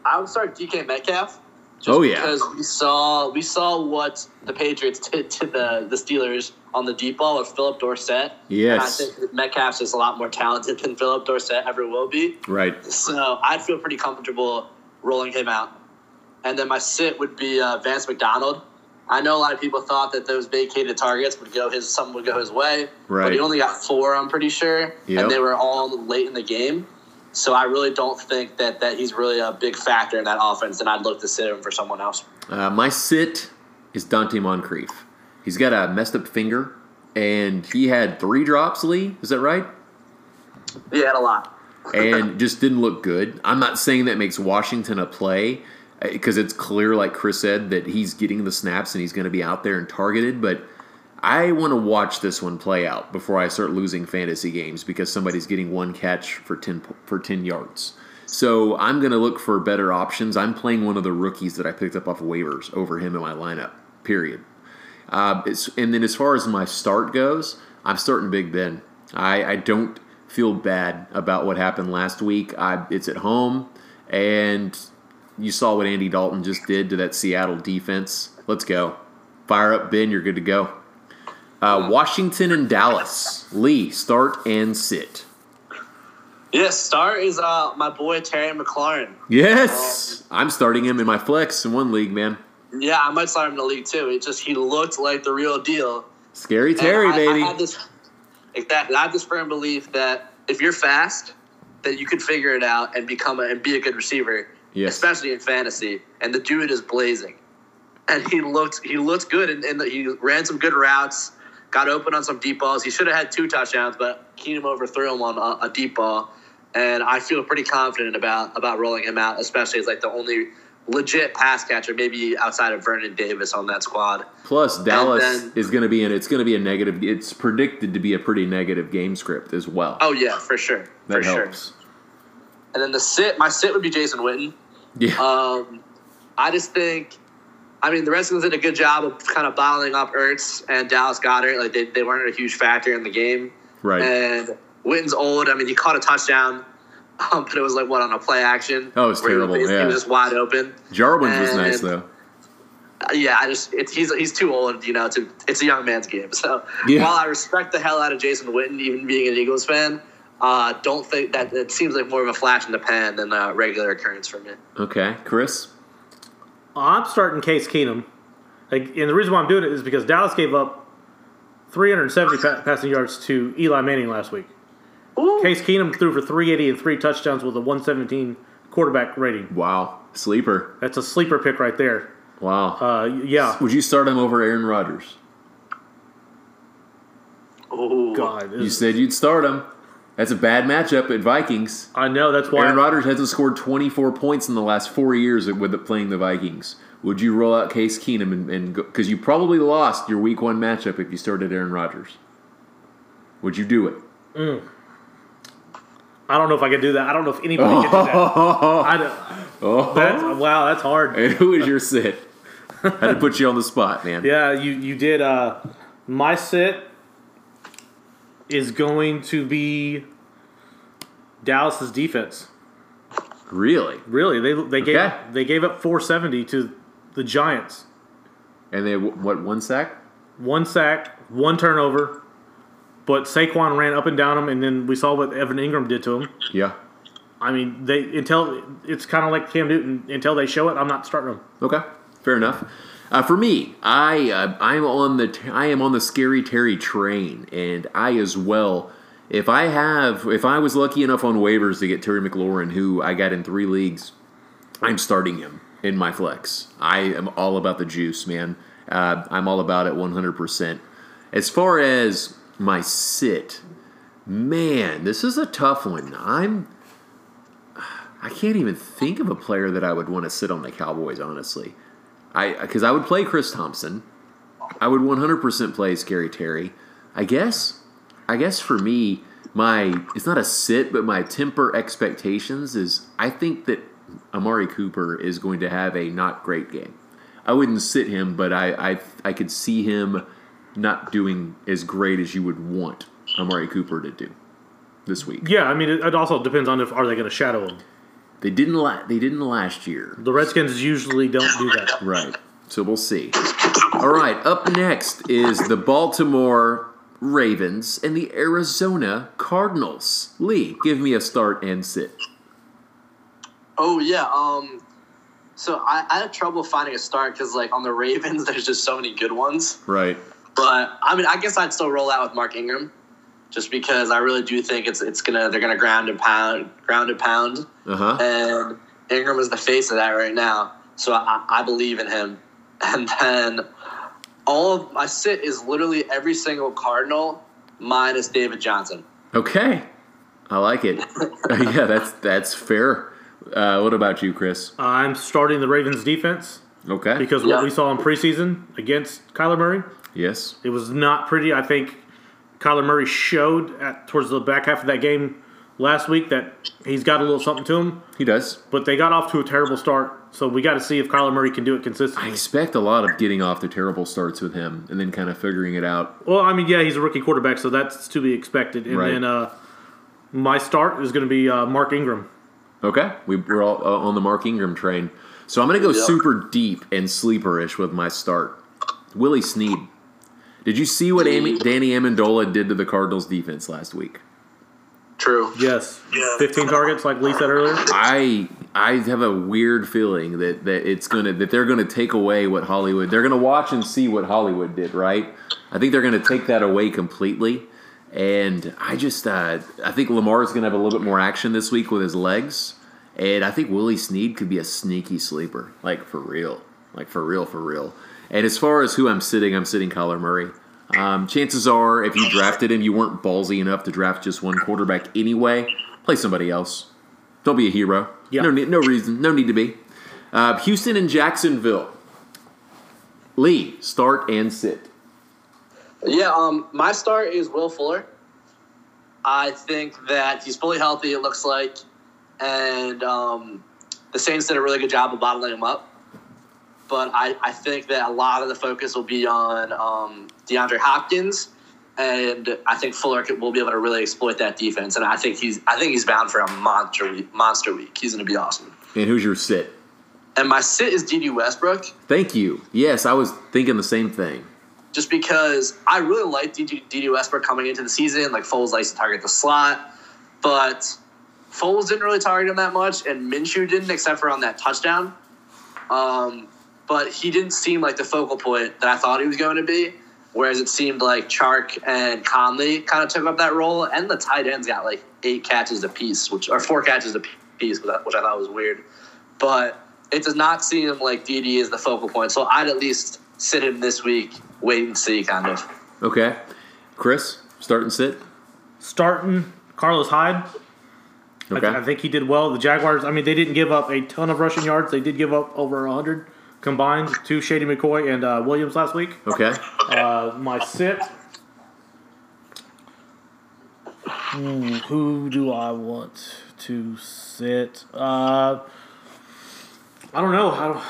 I would start DK Metcalf. Just Oh, yeah. because we saw we saw what the Patriots did to the the Steelers on the deep ball with Phillip Dorsett. Yes. and I think Metcalf's is a lot more talented than Phillip Dorsett ever will be. Right. So I'd feel pretty comfortable rolling him out. And then my sit would be uh, Vance McDonald. I know a lot of people thought that those vacated targets would go his some would go his way, Right. but he only got four. I'm pretty sure, Yep. and they were all late in the game. So I really don't think that that he's really a big factor in that offense, and I'd look to sit him for someone else. Uh, my sit is Donte Moncrief. He's got a messed up finger, and he had three drops, Lee. Is that right? He had a lot. and just didn't look good. I'm not saying that makes Washington a play because it's clear, like Chris said, that he's getting the snaps and he's going to be out there and targeted. But I want to watch this one play out before I start losing fantasy games because somebody's getting one catch for ten for ten yards. So I'm going to look for better options. I'm playing one of the rookies that I picked up off waivers over him in my lineup. Period. Uh, and then as far as my start goes, I'm starting Big Ben. I, I don't feel bad about what happened last week. I, it's at home, and you saw what Andy Dalton just did to that Seattle defense. Let's go. Fire up, Ben. You're good to go. Uh, Washington and Dallas. Lee, start and sit. Yes, star is uh, my boy Terry McLaurin. Yes, I'm starting him in my flex in one league, man. Yeah, I might start him in the league too. It just he looked like the real deal. Scary Terry, I, baby. I have this, exactly. I have this firm belief that if you're fast, that you can figure it out and become a, and be a good receiver, Yes. especially in fantasy. And the dude is blazing, and he looked he looked good, and, and he ran some good routes, got open on some deep balls. He should have had two touchdowns, but Keenum overthrew him on a, a deep ball, and I feel pretty confident about about rolling him out, especially as like the only legit pass catcher, maybe outside of Vernon Davis on that squad. Plus, Dallas then- is going to be in. It's going to be a negative. It's predicted to be a pretty negative game script as well. Oh yeah, for sure, that for sure. helps. And then the sit, my sit would be Jason Witten. Yeah. Um, I just think, I mean, the Redskins did a good job of kind of bottling up Ertz and Dallas Goedert. Like they, they weren't a huge factor in the game. right. And Witten's old. I mean, he caught a touchdown, um, but it was like what on a play action. Oh, it was where he terrible, yeah. yeah. was just wide open. Jarwin was nice though. Uh, yeah, I just it's, he's he's too old, you know. To it's a young man's game. So Yeah. while I respect the hell out of Jason Witten, even being an Eagles fan, uh, don't think that it seems like more of a flash in the pan than a regular occurrence for me. Okay, Chris. I'm starting Case Keenum. Like, and the reason why I'm doing it is because Dallas gave up 370 pa- passing yards to Eli Manning last week. Ooh. Case Keenum threw for 380 and three touchdowns with a 117 quarterback rating. Wow, sleeper. That's a sleeper pick right there. Wow. Uh, yeah. Would you start him over Aaron Rodgers? Oh God, You said you'd start him. That's a bad matchup at Vikings. I know that's why. Aaron Rodgers hasn't scored 24 points in the last four years with playing the Vikings. Would you roll out Case Keenum and, and? Because you probably lost your Week One matchup if you started Aaron Rodgers. Would you do it? I don't know if I could do that. I don't know if anybody can do that. I Oh, that's, wow, that's hard. and who is your sit? I Had to put you on the spot, man. Yeah, you you did. Uh, my sit is going to be Dallas's defense. Really? Really, they they gave Okay. they gave up 470 to the Giants. And they what one sack? One sack, one turnover, but Saquon ran up and down him, and then we saw what Evan Engram did to him. Yeah. I mean, they until it's kind of like Cam Newton. Until they show it, I'm not starting them. Okay, fair enough. Uh, for me, I uh, I'm on the I am on the scary Terry train, and I as well. If I have, if I was lucky enough on waivers to get Terry McLaurin, who I got in three leagues, I'm starting him in my flex. I am all about the juice, man. Uh, I'm all about it 100%. As far as my sit, man, this is a tough one. I'm I can't even think of a player that I would want to sit on the Cowboys, honestly. I because I would play Chris Thompson. I would 100% play Scary Terry. I guess. I guess for me, my it's not a sit, but my temper expectations is I think that Amari Cooper is going to have a not great game. I wouldn't sit him, but I I, I could see him not doing as great as you would want Amari Cooper to do this week. Yeah, I mean, it, it also depends on if are they going to shadow him. They didn't la- they didn't last year. The Redskins usually don't do that. Right. So we'll see. All right. Up next is the Baltimore Ravens and the Arizona Cardinals. Lee, give me a start and sit. Oh yeah. Um. So I, I had trouble finding a start because like on the Ravens, there's just so many good ones. Right. But I mean, I guess I'd still roll out with Mark Ingram, just because I really do think it's it's gonna they're gonna ground and pound, ground and pound, Uh huh. and Ingram is the face of that right now. So I, I believe in him. And then all of my sit is literally every single Cardinal minus David Johnson. Okay. I like it. yeah, that's that's fair. Uh, what about you, Chris? I'm starting the Ravens defense Okay. because what Yeah. we saw in preseason against Kyler Murray, yes. it was not pretty. I think Kyler Murray showed at towards the back half of that game last week that he's got a little something to him, He does. but they got off to a terrible start. So we got to see if Kyler Murray can do it consistently. I expect a lot of getting off the terrible starts with him and then kind of figuring it out. Well, I mean, yeah, he's a rookie quarterback, so that's to be expected. And Right. then uh, My start is going to be uh, Mark Ingram. Okay, we, we're all uh, on the Mark Ingram train. So I'm going to go Yep. super deep and sleeperish with my start. Willie Snead. Did you see what Amy, Danny Amendola did to the Cardinals defense last week? True. Yes. Yeah. 15 targets, like Lee said earlier. I I have a weird feeling that, that it's gonna that they're gonna take away what Hollywood they're gonna watch and see what Hollywood did right. I think they're gonna take that away completely, and I just uh, I think Lamar is gonna have a little bit more action this week with his legs, and I think Willie Snead could be a sneaky sleeper like for real, like for real for real. And as far as who I'm sitting, I'm sitting Kyler Murray. Um, chances are, if you drafted him, you weren't ballsy enough to draft just one quarterback anyway. Play somebody else. Don't be a hero. Yeah. No, need, no reason. No need to be. Uh, Houston and Jacksonville. Lee, start and sit. Yeah, um, my start is Will Fuller. I think that he's fully healthy. It looks like, and um, the Saints did a really good job of bottling him up. But I, I think that a lot of the focus will be on um, DeAndre Hopkins, and I think Fuller will be able to really exploit that defense. And I think he's I think he's bound for a monster week, monster week. He's going to be awesome. And who's your sit? And my sit is Dede Westbrook. Thank you. Yes, I was thinking the same thing. just because I really like Dede Westbrook coming into the season. Like Foles likes to target the slot, but Foles didn't really target him that much, and Minshew didn't, except for on that touchdown. Um, but he didn't seem like the focal point that I thought he was going to be. Whereas it seemed like Chark and Conley kind of took up that role, and the tight ends got like eight catches apiece, which or four catches a piece, which I thought was weird. But it does not seem like Dede is the focal point. So I'd at least sit him this week, wait and see, kind of. Okay. Chris, start and sit. Starting Carlos Hyde. I, Okay. th- I think he did well. The Jaguars, I mean, they didn't give up a ton of rushing yards. They did give up over 100 combined to Shady McCoy and uh, Williams last week. Okay. Uh, my sit. Hmm, who do I want to sit? Uh, I don't know. I don't,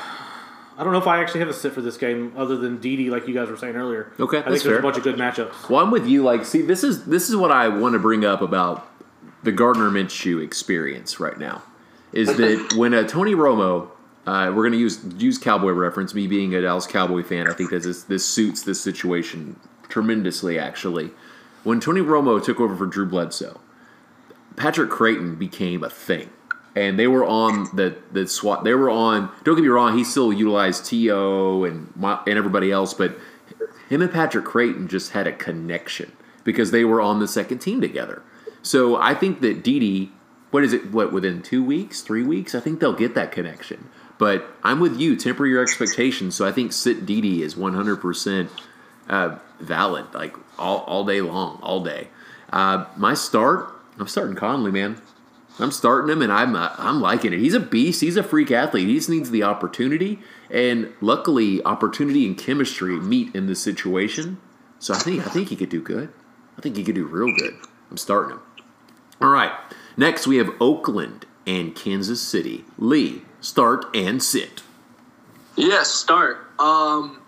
I don't know if I actually have a sit for this game other than Dede, like you guys were saying earlier. Okay, I think there's fair. a bunch of good matchups. Well, I'm with you. Like, see, this is this is what I want to bring up about the Gardner Minshew experience right now. Is that when a Tony Romo, uh, we're going to use use cowboy reference. Me being a Dallas Cowboy fan, I think this this suits this situation tremendously. Actually, when Tony Romo took over for Drew Bledsoe, Patrick Crayton became a thing. And they were on the the SWAT. They were on. Don't get me wrong. He still utilized To and and everybody else, but him and Patrick Crayton just had a connection because they were on the second team together. So I think that Dede, what is it? What within two weeks, three weeks? I think they'll get that connection. But I'm with you. Temper your expectations. So I think sit Dede is 100 percent uh, valid, like all all day long, all day. Uh, my start, I'm starting Conley, man. I'm starting him, and I'm uh, I'm liking it. He's a beast. He's a freak athlete. He just needs the opportunity, and luckily, opportunity and chemistry meet in this situation. So I think I think he could do good. I think he could do real good. I'm starting him. All right. Next, we have Oakland and Kansas City. Lee, start and sit. Yes, start. Um,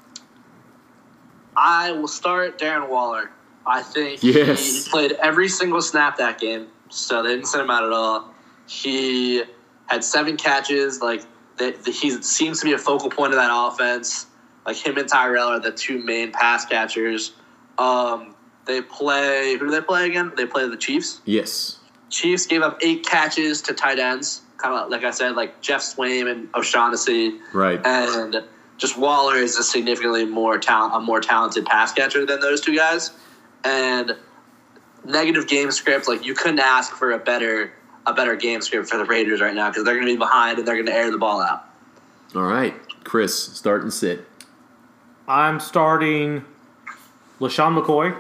I will start Darren Waller. I think Yes. he played every single snap that game, so they didn't send him out at all. He had seven catches. Like they, he seems to be a focal point of that offense. Like him and Tyrell are the two main pass catchers. Um, they play. Who do they play again? They play the Chiefs. Yes. Chiefs gave up eight catches to tight ends, kind of like I said, like Geoff Swaim and O'Shaughnessy Right. and just Waller is a significantly more talent, a more talented pass catcher than those two guys. And negative game script, like you couldn't ask for a better a better game script for the Raiders right now because they're going to be behind and they're going to air the ball out. All right. Chris, start and sit. I'm starting LeSean McCoy.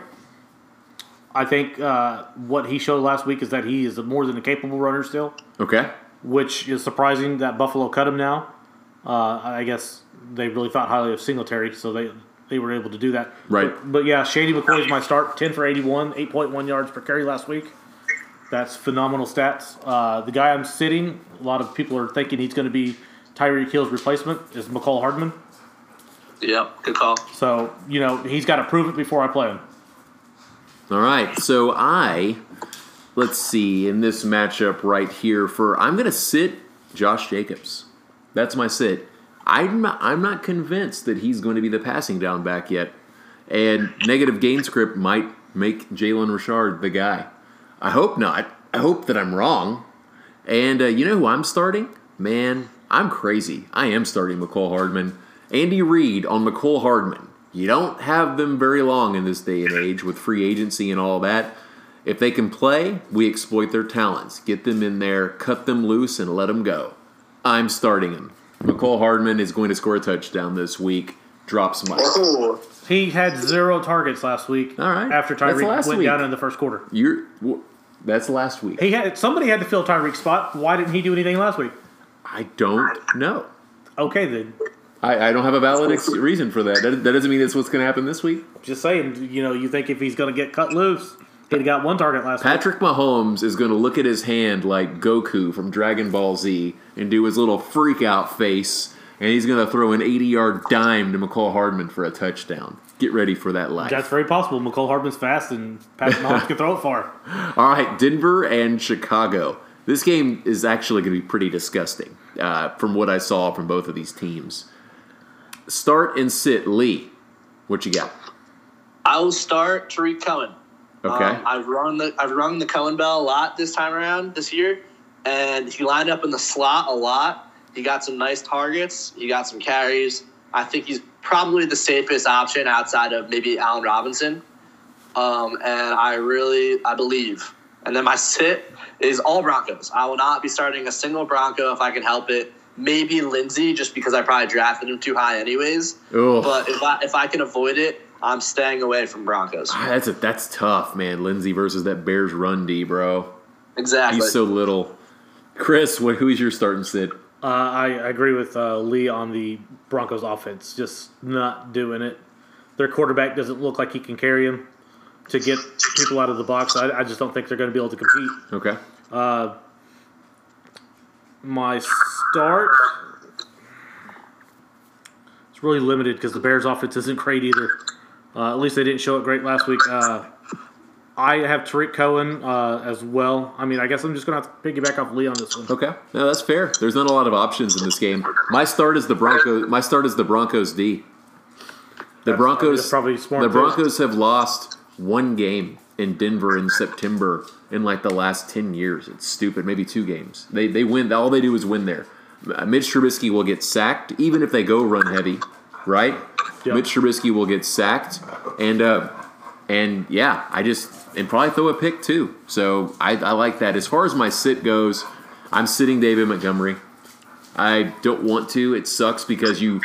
I think uh, what he showed last week is that he is more than a capable runner still, Okay. Which is surprising that Buffalo cut him now. Uh, I guess they really thought highly of Singletary, so they they were able to do that. Right. But, but yeah, Shady McCoy is my start. 10 for 81, 8.1 yards per carry last week. That's phenomenal stats. Uh, the guy I'm sitting, a lot of people are thinking he's going to be Tyreek Hill's replacement, is Mecole Hardman. Yep, good call. So, you know, he's got to prove it before I play him. All right. So I let's see in this matchup right here for I'm gonna sit Josh Jacobs. That's my sit. I'm not, I'm not convinced that he's going to be the passing down back yet, and negative gain script might make Jalen Richard the guy. I hope not. I hope that I'm wrong. And uh, you know who I'm starting? Man, I'm crazy. I am starting Mecole Hardman. Andy Reid on Mecole Hardman. You don't have them very long in this day and age with free agency and all that. If they can play, we exploit their talents. Get them in there, cut them loose, and let them go. I'm starting him. Mecole Hardman is going to score a touchdown this week. Drops Mike. He had zero targets last week. All right. After Tyreek went week. down in the first quarter. You're. That's last week. He had somebody had to fill Tyreek's spot. Why didn't he do anything last week? I don't know. Okay, then. I, I don't have a valid ex- reason for that. that. That doesn't mean that's what's going to happen this week. Just saying. You know, you think if he's going to get cut loose, he'd got one target last week. Patrick Mahomes is going to look at his hand like Goku from Dragon Ball Z and do his little freak out face, and he's going to throw an 80 yard dime to Mecole Hardman for a touchdown. Get ready for that life. That's very possible. Mecole Hardman's fast, and Patrick Mahomes can throw it far. All right, Denver and Chicago. This game is actually going to be pretty disgusting uh, from what I saw from both of these teams. Start and sit Lee. What you got? I will start Tarik Cohen. Okay. Um, I've rung the I've rung the Cohen bell a lot this time around this year, and he lined up in the slot a lot. He got some nice targets. He got some carries. I think he's probably the safest option outside of maybe Allen Robinson. Um, and I really I believe. And then my sit is all Broncos. I will not be starting a single Bronco if I can help it. Maybe Lindsay, just because I probably drafted him too high anyways. Ugh. But if I if I can avoid it, I'm staying away from Broncos. Ah, That's a, that's tough, man. Lindsay versus that Bears run D, bro. Exactly. He's so little. Chris, what? Who's your starting sit? Uh, I I agree with uh, Lee on the Broncos offense. Just not doing it. Their quarterback doesn't look like he can carry him to get people out of the box. I, I just don't think they're going to be able to compete. Okay. My start. It's really limited because the Bears' offense isn't great either. Uh, at least they didn't show it great last week. Uh, I have Tarik Cohen uh, as well. I mean, I guess I'm just going to have to piggyback off Lee on this one. Okay. No, that's fair. There's not a lot of options in this game. My start is the Broncos. My start is the Broncos D. The That's- Broncos. probably The. Broncos have lost one game in Denver in September in like the last ten years. It's stupid. Maybe two games. They they win. All they do is win there. Uh, Mitch Trubisky will get sacked even if they go run heavy, right? Yep. Mitch Trubisky will get sacked, and uh, and yeah, I just and probably throw a pick too. So I, I like that. As far as my sit goes, I'm sitting David Montgomery. I don't want to. It sucks because you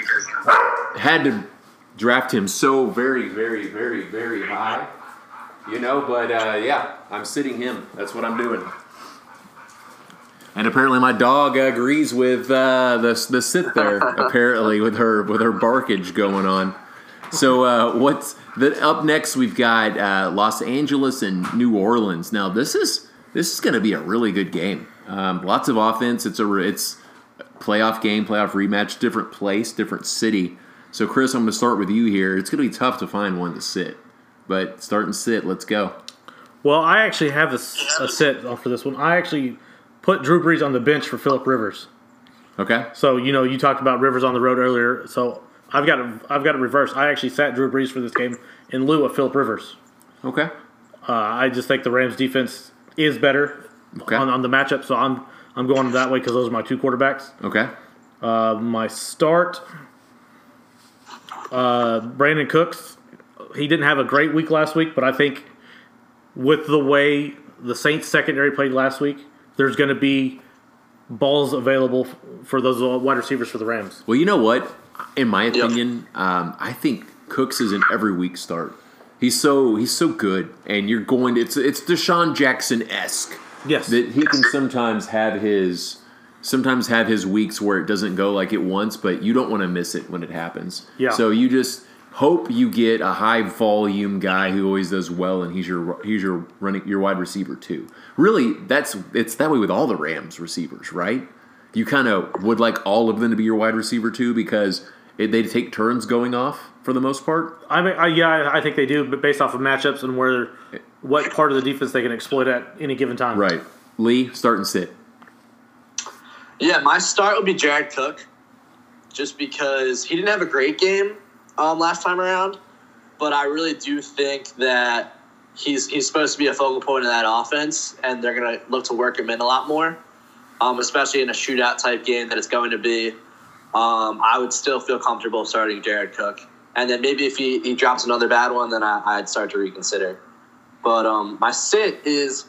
had to draft him so very, very, very, very high. You know, but uh, yeah, I'm sitting him. That's what I'm doing. And apparently, my dog agrees with uh, the the sit there. apparently, with her with her barkage going on. So uh, what's the up next? We've got uh, Los Angeles and New Orleans. Now this is this is going to be a really good game. Um, lots of offense. It's a it's playoff game, playoff rematch, different place, different city. So Chris, I'm going to start with you here. It's going to be tough to find one to sit, but start and sit. Let's go. Well, I actually have a set for this one. I actually put Drew Brees on the bench for Philip Rivers. Okay. So you know, you talked about Rivers on the road earlier. So I've got it. I've got it reverse. I actually sat Drew Brees for this game in lieu of Philip Rivers. Okay. Uh, I just think the Rams defense is better Okay. on, on the matchup. So I'm I'm going that way because those are my two quarterbacks. Okay. Uh, my start, uh, Brandin Cooks. He didn't have a great week last week, but I think with the way the Saints secondary played last week, there's going to be balls available for those wide receivers for the Rams. Well, you know what? In my Yep. opinion, um, I think Cooks is an every week start. He's so he's so good, and you're going. It's it's DeSean Jackson esque Yes. that he can sometimes have his sometimes have his weeks where it doesn't go like it wants, but you don't want to miss it when it happens. Yeah. So you just hope you get a high volume guy who always does well, and he's your he's your running your wide receiver too. Really, that's it's that way with all the Rams receivers, right? You kind of would like all of them to be your wide receiver too, because It, they take turns going off for the most part. I mean, I, yeah, I- I think they do, but based off of matchups and where, what part of the defense they can exploit at any given time. Right. Lee, start and sit. Yeah, my start would be Jared Cook, just because he didn't have a great game um, last time around, but I really do think that he's he's supposed to be a focal point of that offense, and they're gonna look to work him in a lot more, um, especially in a shootout type game that it's going to be. Um, I would still feel comfortable starting Jared Cook, and then maybe if he, he drops another bad one, then I, I'd start to reconsider. But um, my sit is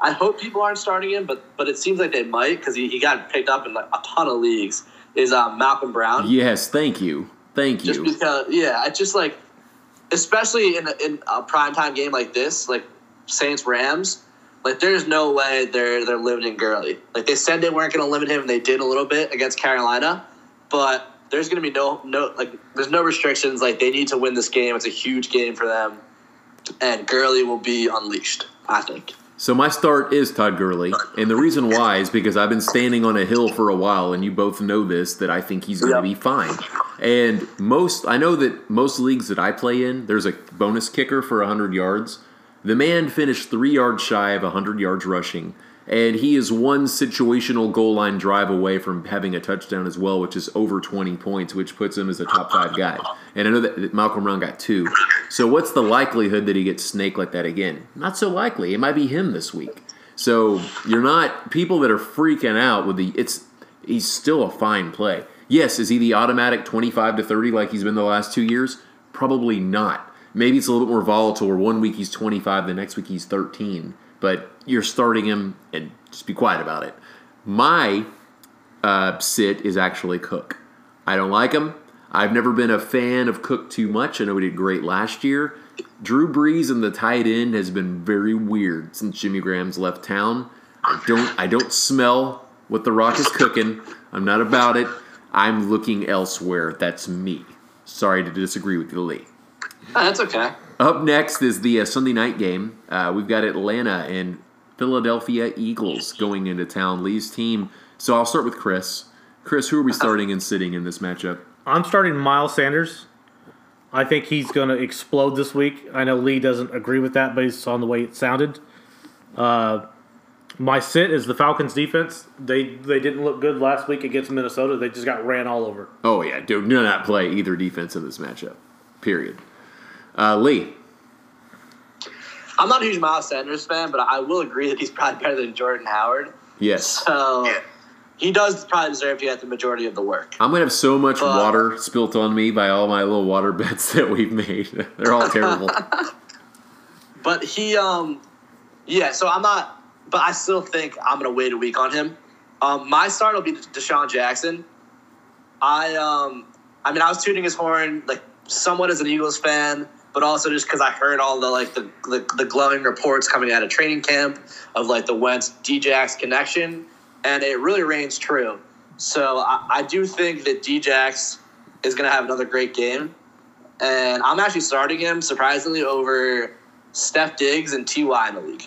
I hope people aren't starting him, but but it seems like they might because he, he got picked up in like a ton of leagues. Is um, Malcolm Brown? Yes, thank you. Thank you. Just because, yeah, I just like, especially in a, in a primetime game like this, like Saints Rams. Like, there's no way they're they're limiting Gurley. Like they said they weren't going to limit him, and they did a little bit against Carolina, but there's going to be no no like there's no restrictions. Like they need to win this game. It's a huge game for them, and Gurley will be unleashed. I think. So my start is Todd Gurley, and the reason why is because I've been standing on a hill for a while, and you both know this that I think he's going to Yep. be fine. And most, I know that most leagues that I play in, there's a bonus kicker for 100 yards. The man finished three yards shy of 100 yards rushing, and he is one situational goal line drive away from having a touchdown as well, which is over 20 points, which puts him as a top five guy. And I know that Malcolm Brown got two. So what's the likelihood that he gets snaked like that again? Not so likely. It might be him this week. So you're not people that are freaking out with the it's he's still a fine play. Yes, is he the automatic 25 to 30 like he's been the last 2 years? Probably not. Maybe it's a little bit more volatile where one week he's 25, the next week he's 13, but you're starting him and just be quiet about it. My uh, sit is actually Cook. I don't like him. I've never been a fan of Cook too much. I know he did great last year. Drew Brees and the tight end has been very weird since Jimmy Graham's left town. I don't I don't smell what the rock is cooking. I'm not about it. I'm looking elsewhere. That's me. Sorry to disagree with you, Lee. Oh, that's okay. Up next is the uh, Sunday night game. Uh, we've got Atlanta and Philadelphia Eagles going into town. Lee's team. So I'll start with Chris. Chris, who are we starting and sitting in this matchup? I'm starting Miles Sanders. I think he's going to explode this week. I know Lee doesn't agree with that based on the way it sounded. Uh, my sit is the Falcons defense. They they didn't look good last week against Minnesota. They just got ran all over. Oh yeah, do do not play either defense in this matchup. Period. Uh, Lee. I'm not a huge Miles Sanders fan, but I will agree that he's probably better than Jordan Howard. Yes. So he does probably deserve to get the majority of the work. I'm gonna have so much Uh, water spilt on me by all my little water bets that we've made. They're all terrible. But he, um, yeah. So I'm not, but I still think I'm gonna wait a week on him. Um, my start will be DeSean Jackson. I, um, I mean, I was tooting his horn like somewhat as an Eagles fan, but also just because I heard all the like the, the the glowing reports coming out of training camp of like the Wentz Djax connection, and it really reigns true. So I, I do think that Djax is gonna have another great game, and I'm actually starting him surprisingly over Steph Diggs and Ty in the league,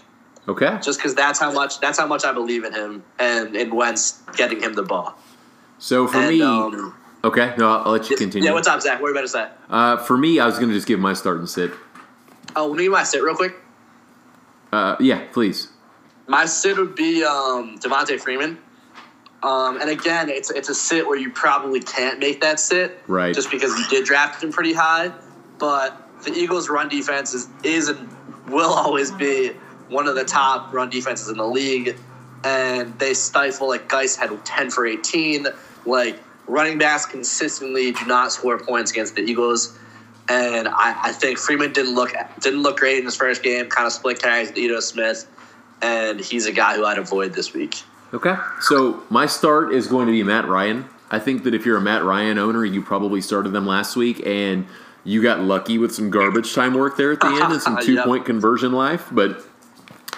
Okay. just because that's how much that's how much I believe in him and in Wentz getting him the ball. So for And, me, um, okay. No, I'll, I'll let you continue. Yeah, what's up, Zach? What about to say? Uh, for me, I was gonna just give my start and sit. Oh, let me my sit real quick. Uh, yeah, please. My sit would be um, Devonta Freeman. Um, and again, it's it's a sit where you probably can't make that sit, Right. Just because you did draft him pretty high. But the Eagles' run defense is is and will always be one of the top run defenses in the league, and they stifle like Guice had ten for eighteen. Like running backs consistently do not score points against the Eagles. And I, I think Freeman didn't look didn't look great in his first game. Kind of split carries with Ito Smith, and he's a guy who I'd avoid this week. Okay. So my start is going to be Matt Ryan. I think that if you're a Matt Ryan owner, you probably started them last week and you got lucky with some garbage time work there at the end and some two Yep. point conversion life. But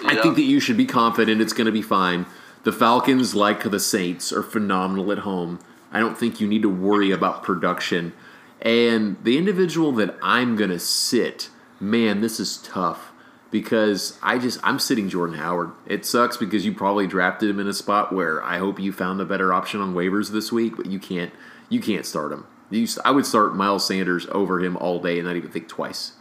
I think that you should be confident it's going to be fine. The Falcons, like the Saints, are phenomenal at home. I don't think you need to worry about production. And the individual that I'm going to sit, man, this is tough because I just I'm sitting Jordan Howard. It sucks because you probably drafted him in a spot where I hope you found a better option on waivers this week, but you can't you can't start him. You, I would start Miles Sanders over him all day and not even think twice.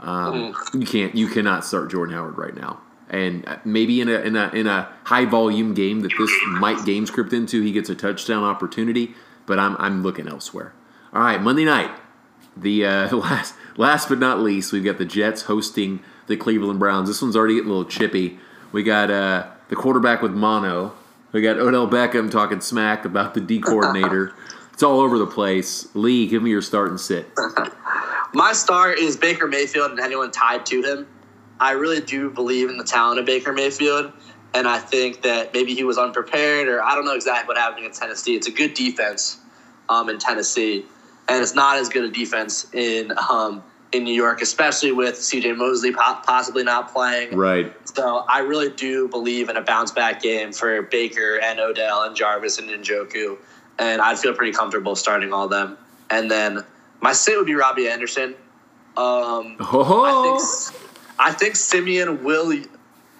Um, You can't. You cannot start Jordan Howard right now. And maybe in a, in a in a high volume game that this might game script into, he gets a touchdown opportunity. But I'm I'm looking elsewhere. All right, Monday night. The uh, last last but not least, we've got the Jets hosting the Cleveland Browns. This one's already getting a little chippy. We got uh, the quarterback with mono. We got Odell Beckham talking smack about the D coordinator. it's all over the place. Lee, give me your start and sit. My star is Baker Mayfield and anyone tied to him. I really do believe in the talent of Baker Mayfield, and I think that maybe he was unprepared, or I don't know exactly what happened in Tennessee. It's a good defense um, in Tennessee, and it's not as good a defense in um, in New York, especially with C.J. Mosley po- possibly not playing. Right. So I really do believe in a bounce back game for Baker and Odell and Jarvis and Njoku, and I'd feel pretty comfortable starting all of them. And then my sit would be Robbie Anderson. Um, Oh, I think I think Siemian will.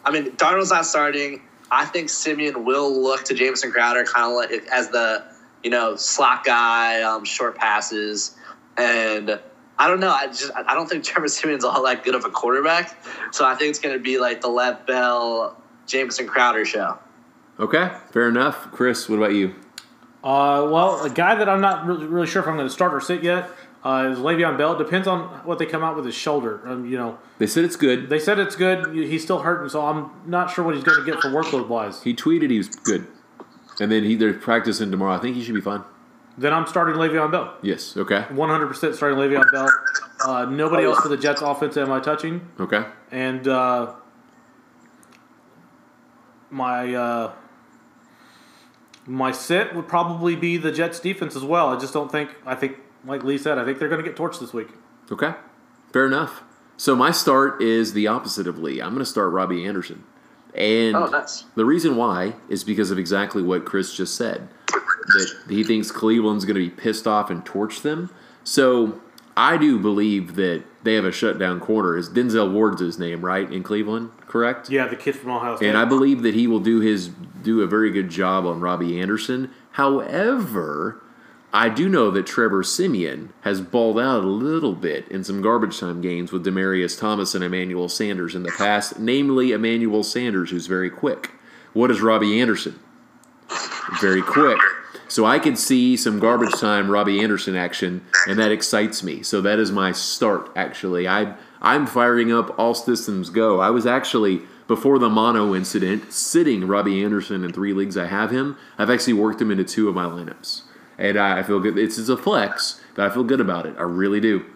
I mean, Darnold's not starting. I think Siemian will look to Jameson Crowder kind of like as the you know slot guy, um, short passes, and I don't know. I just I don't think Trevor Siemian's all that good of a quarterback, so I think it's going to be like the Lev Bell, Jameson Crowder show. okay, fair enough. Chris, what about you? Uh, well, a guy that I'm not really, really sure if I'm going to start or sit yet uh, is Le'Veon Bell. Depends on what they come out with his shoulder. Um, you know, They said it's good. they said it's good. He's still hurting, so I'm not sure what he's going to get for workload wise. He tweeted he was good, and then he they're practicing tomorrow. I think he should be fine. Then I'm starting Le'Veon Bell. Yes. Okay. 100% starting Le'Veon Bell. Uh, nobody else for the Jets offense am I touching. Okay. And uh, my uh, my sit would probably be the Jets defense as well. I just don't think. I think, like Lee said, I think they're going to get torched this week. Okay. Fair enough. So my start is the opposite of Lee. I'm going to start Robbie Anderson. And Oh, nice. the reason why is because of exactly what Chris just said. That he thinks Cleveland's going to be pissed off and torch them. So I do believe that they have a shutdown corner. Is Denzel Ward's his name, right? In Cleveland, correct? Yeah, the kid from Ohio State. And I believe that he will do his do a very good job on Robbie Anderson. However, I do know that Trevor Siemian has balled out a little bit in some garbage time games with Demaryius Thomas and Emmanuel Sanders in the past, namely Emmanuel Sanders, who's very quick. What is Robbie Anderson? Very quick. So I can see some garbage time Robbie Anderson action, and that excites me. So that is my start. Actually, I I'm firing up all systems go. I was actually before the mono incident sitting Robbie Anderson in three leagues. I have him. I've actually worked him into two of my lineups, and I, I feel good. It's, it's a flex, but I feel good about it. I really do.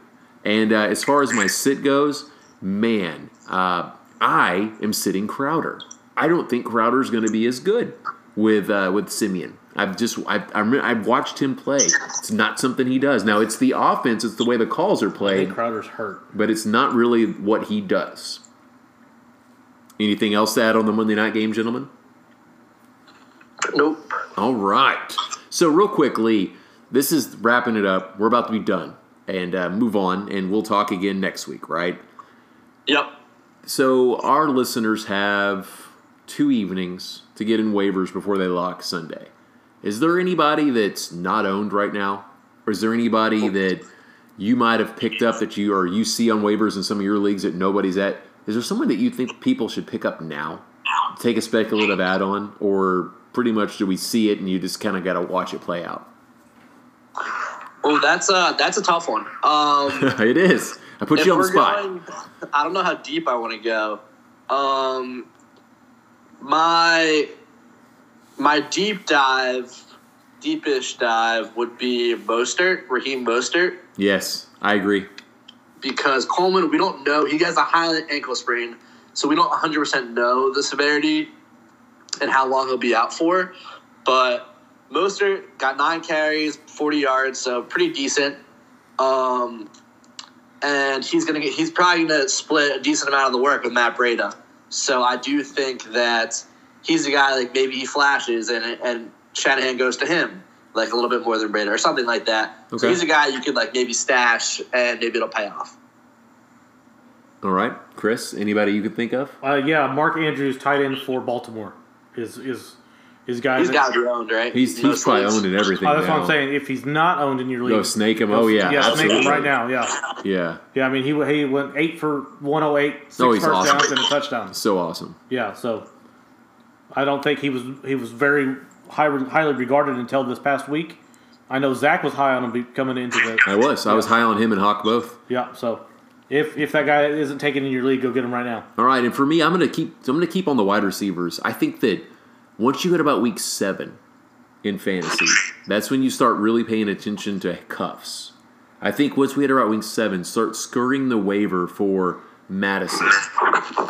And uh, as far as my sit goes, man, uh, I am sitting Crowder. I don't think Crowder's going to be as good with uh, with Siemian. I've just I've, I remember, I've watched him play. It's not something he does. Now it's the offense. It's the way the calls are I think played, Crowder's hurt. but it's not really what he does. Anything else to add on the Monday night game, gentlemen? Nope. All right. So real quickly, this is wrapping it up. We're about to be done and uh, move on, and we'll talk again next week, right? Yep. So our listeners have two evenings to get in waivers before they lock Sunday. Is there anybody that's not owned right now, or is there anybody that you might have picked up that you or you see on waivers in some of your leagues that nobody's at? Is there someone that you think people should pick up now, take a speculative add-on, or pretty much do we see it and you just kind of got to watch it play out? Oh, that's a that's a tough one. Um, it is. I put you on the spot. going, I don't know how deep I want to go. Um, my my deep dive, deepish dive would be Mostert, Raheem Mostert, yes, I agree. because Coleman, we don't know. He has a high ankle sprain, so we don't 100 percent know the severity and how long he'll be out for. But Mostert got nine carries, 40 yards, so pretty decent. Um, and he's gonna get he's probably gonna split a decent amount of the work with Matt Breida. So I do think that he's a guy like maybe he flashes and and Shanahan goes to him like a little bit more than Breida or something like that. So Okay. he's a guy you could like maybe stash and maybe it'll pay off. All right, Chris. Anybody you could think of? Uh, yeah, Mark Andrews, tight end for Baltimore, is is His guy. He's that- got to be owned, right? He's he's Most probably leagues. owned in everything. Oh, that's what. I'm saying. If he's not owned in your league, Go snake him. Oh yeah, yeah, snake him right now. Yeah, Yeah, yeah. I mean, he he went eight for 108, six Oh, he's first awesome. downs and a touchdown. so awesome. Yeah, so I don't think he was he was very high, highly regarded until this past week. I know Zach was high on him coming into the I was. I was high on him and Hawk both. yeah. So if if that guy isn't taken in your league, go get him right now. All right, and for me, I'm gonna keep. I'm gonna keep on the wide receivers. I think that once you hit about week seven in fantasy, that's when you start really paying attention to cuffs. I think once we hit about week seven, start scurrying the waiver for Madison.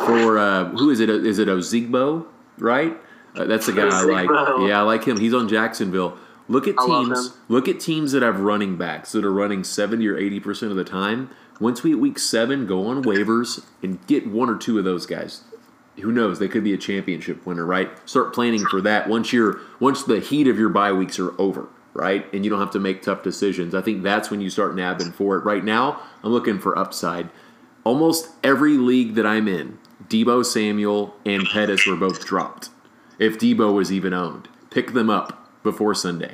For uh, who is it? Is it Ozigbo? Right. Uh, that's the guy I like. Yeah, I like him. He's on Jacksonville. Look at I love teams. him. Look at teams that have running backs that are running seventy or eighty percent of the time. Once we hit week seven, go on waivers and get one or two of those guys. Who knows? They could be a championship winner, right? Start planning for that once you're once the heat of your bye weeks are over, right? And you don't have to make tough decisions. I think that's when you start nabbing for it. Right now, I'm looking for upside. Almost every league that I'm in, Deebo Samuel and Pettis were both dropped. If Deebo was even owned, pick them up before Sunday.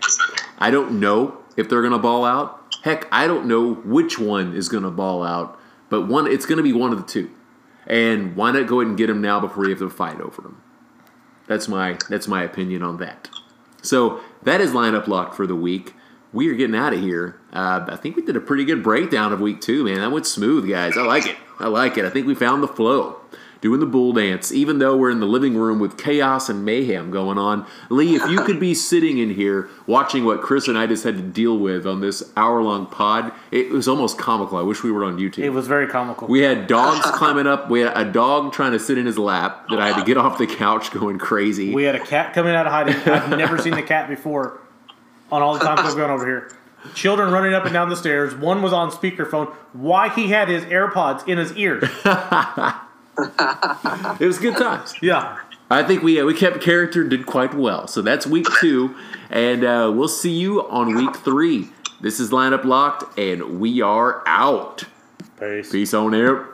I don't know if they're going to ball out. Heck, I don't know which one is going to ball out, but one it's going to be one of the two. And why not go ahead and get him now before you have to fight over him? That's my that's my opinion on that. So that is lineup locked for the week. We are getting out of here. Uh, I think we did a pretty good breakdown of week two, man. That went smooth, guys. I like it. I like it. I think we found the flow. Doing the bull dance, even though we're in the living room with chaos and mayhem going on. Lee, if you could be sitting in here watching what Chris and I just had to deal with on this hour long pod, it was almost comical. I wish we were on YouTube. It was very comical. We had dogs climbing up. We had a dog trying to sit in his lap that I had to get off the couch going crazy. We had a cat coming out of hiding. I've never seen the cat before. On all the times I've gone over here, children running up and down the stairs. One was on speakerphone. Why he had his AirPods in his ear? It was good times. Yeah. I think we uh, we kept character, did quite well. So that's week two, and uh, we'll see you on week three. This is lineup locked, and we are out. Peace. Peace on air.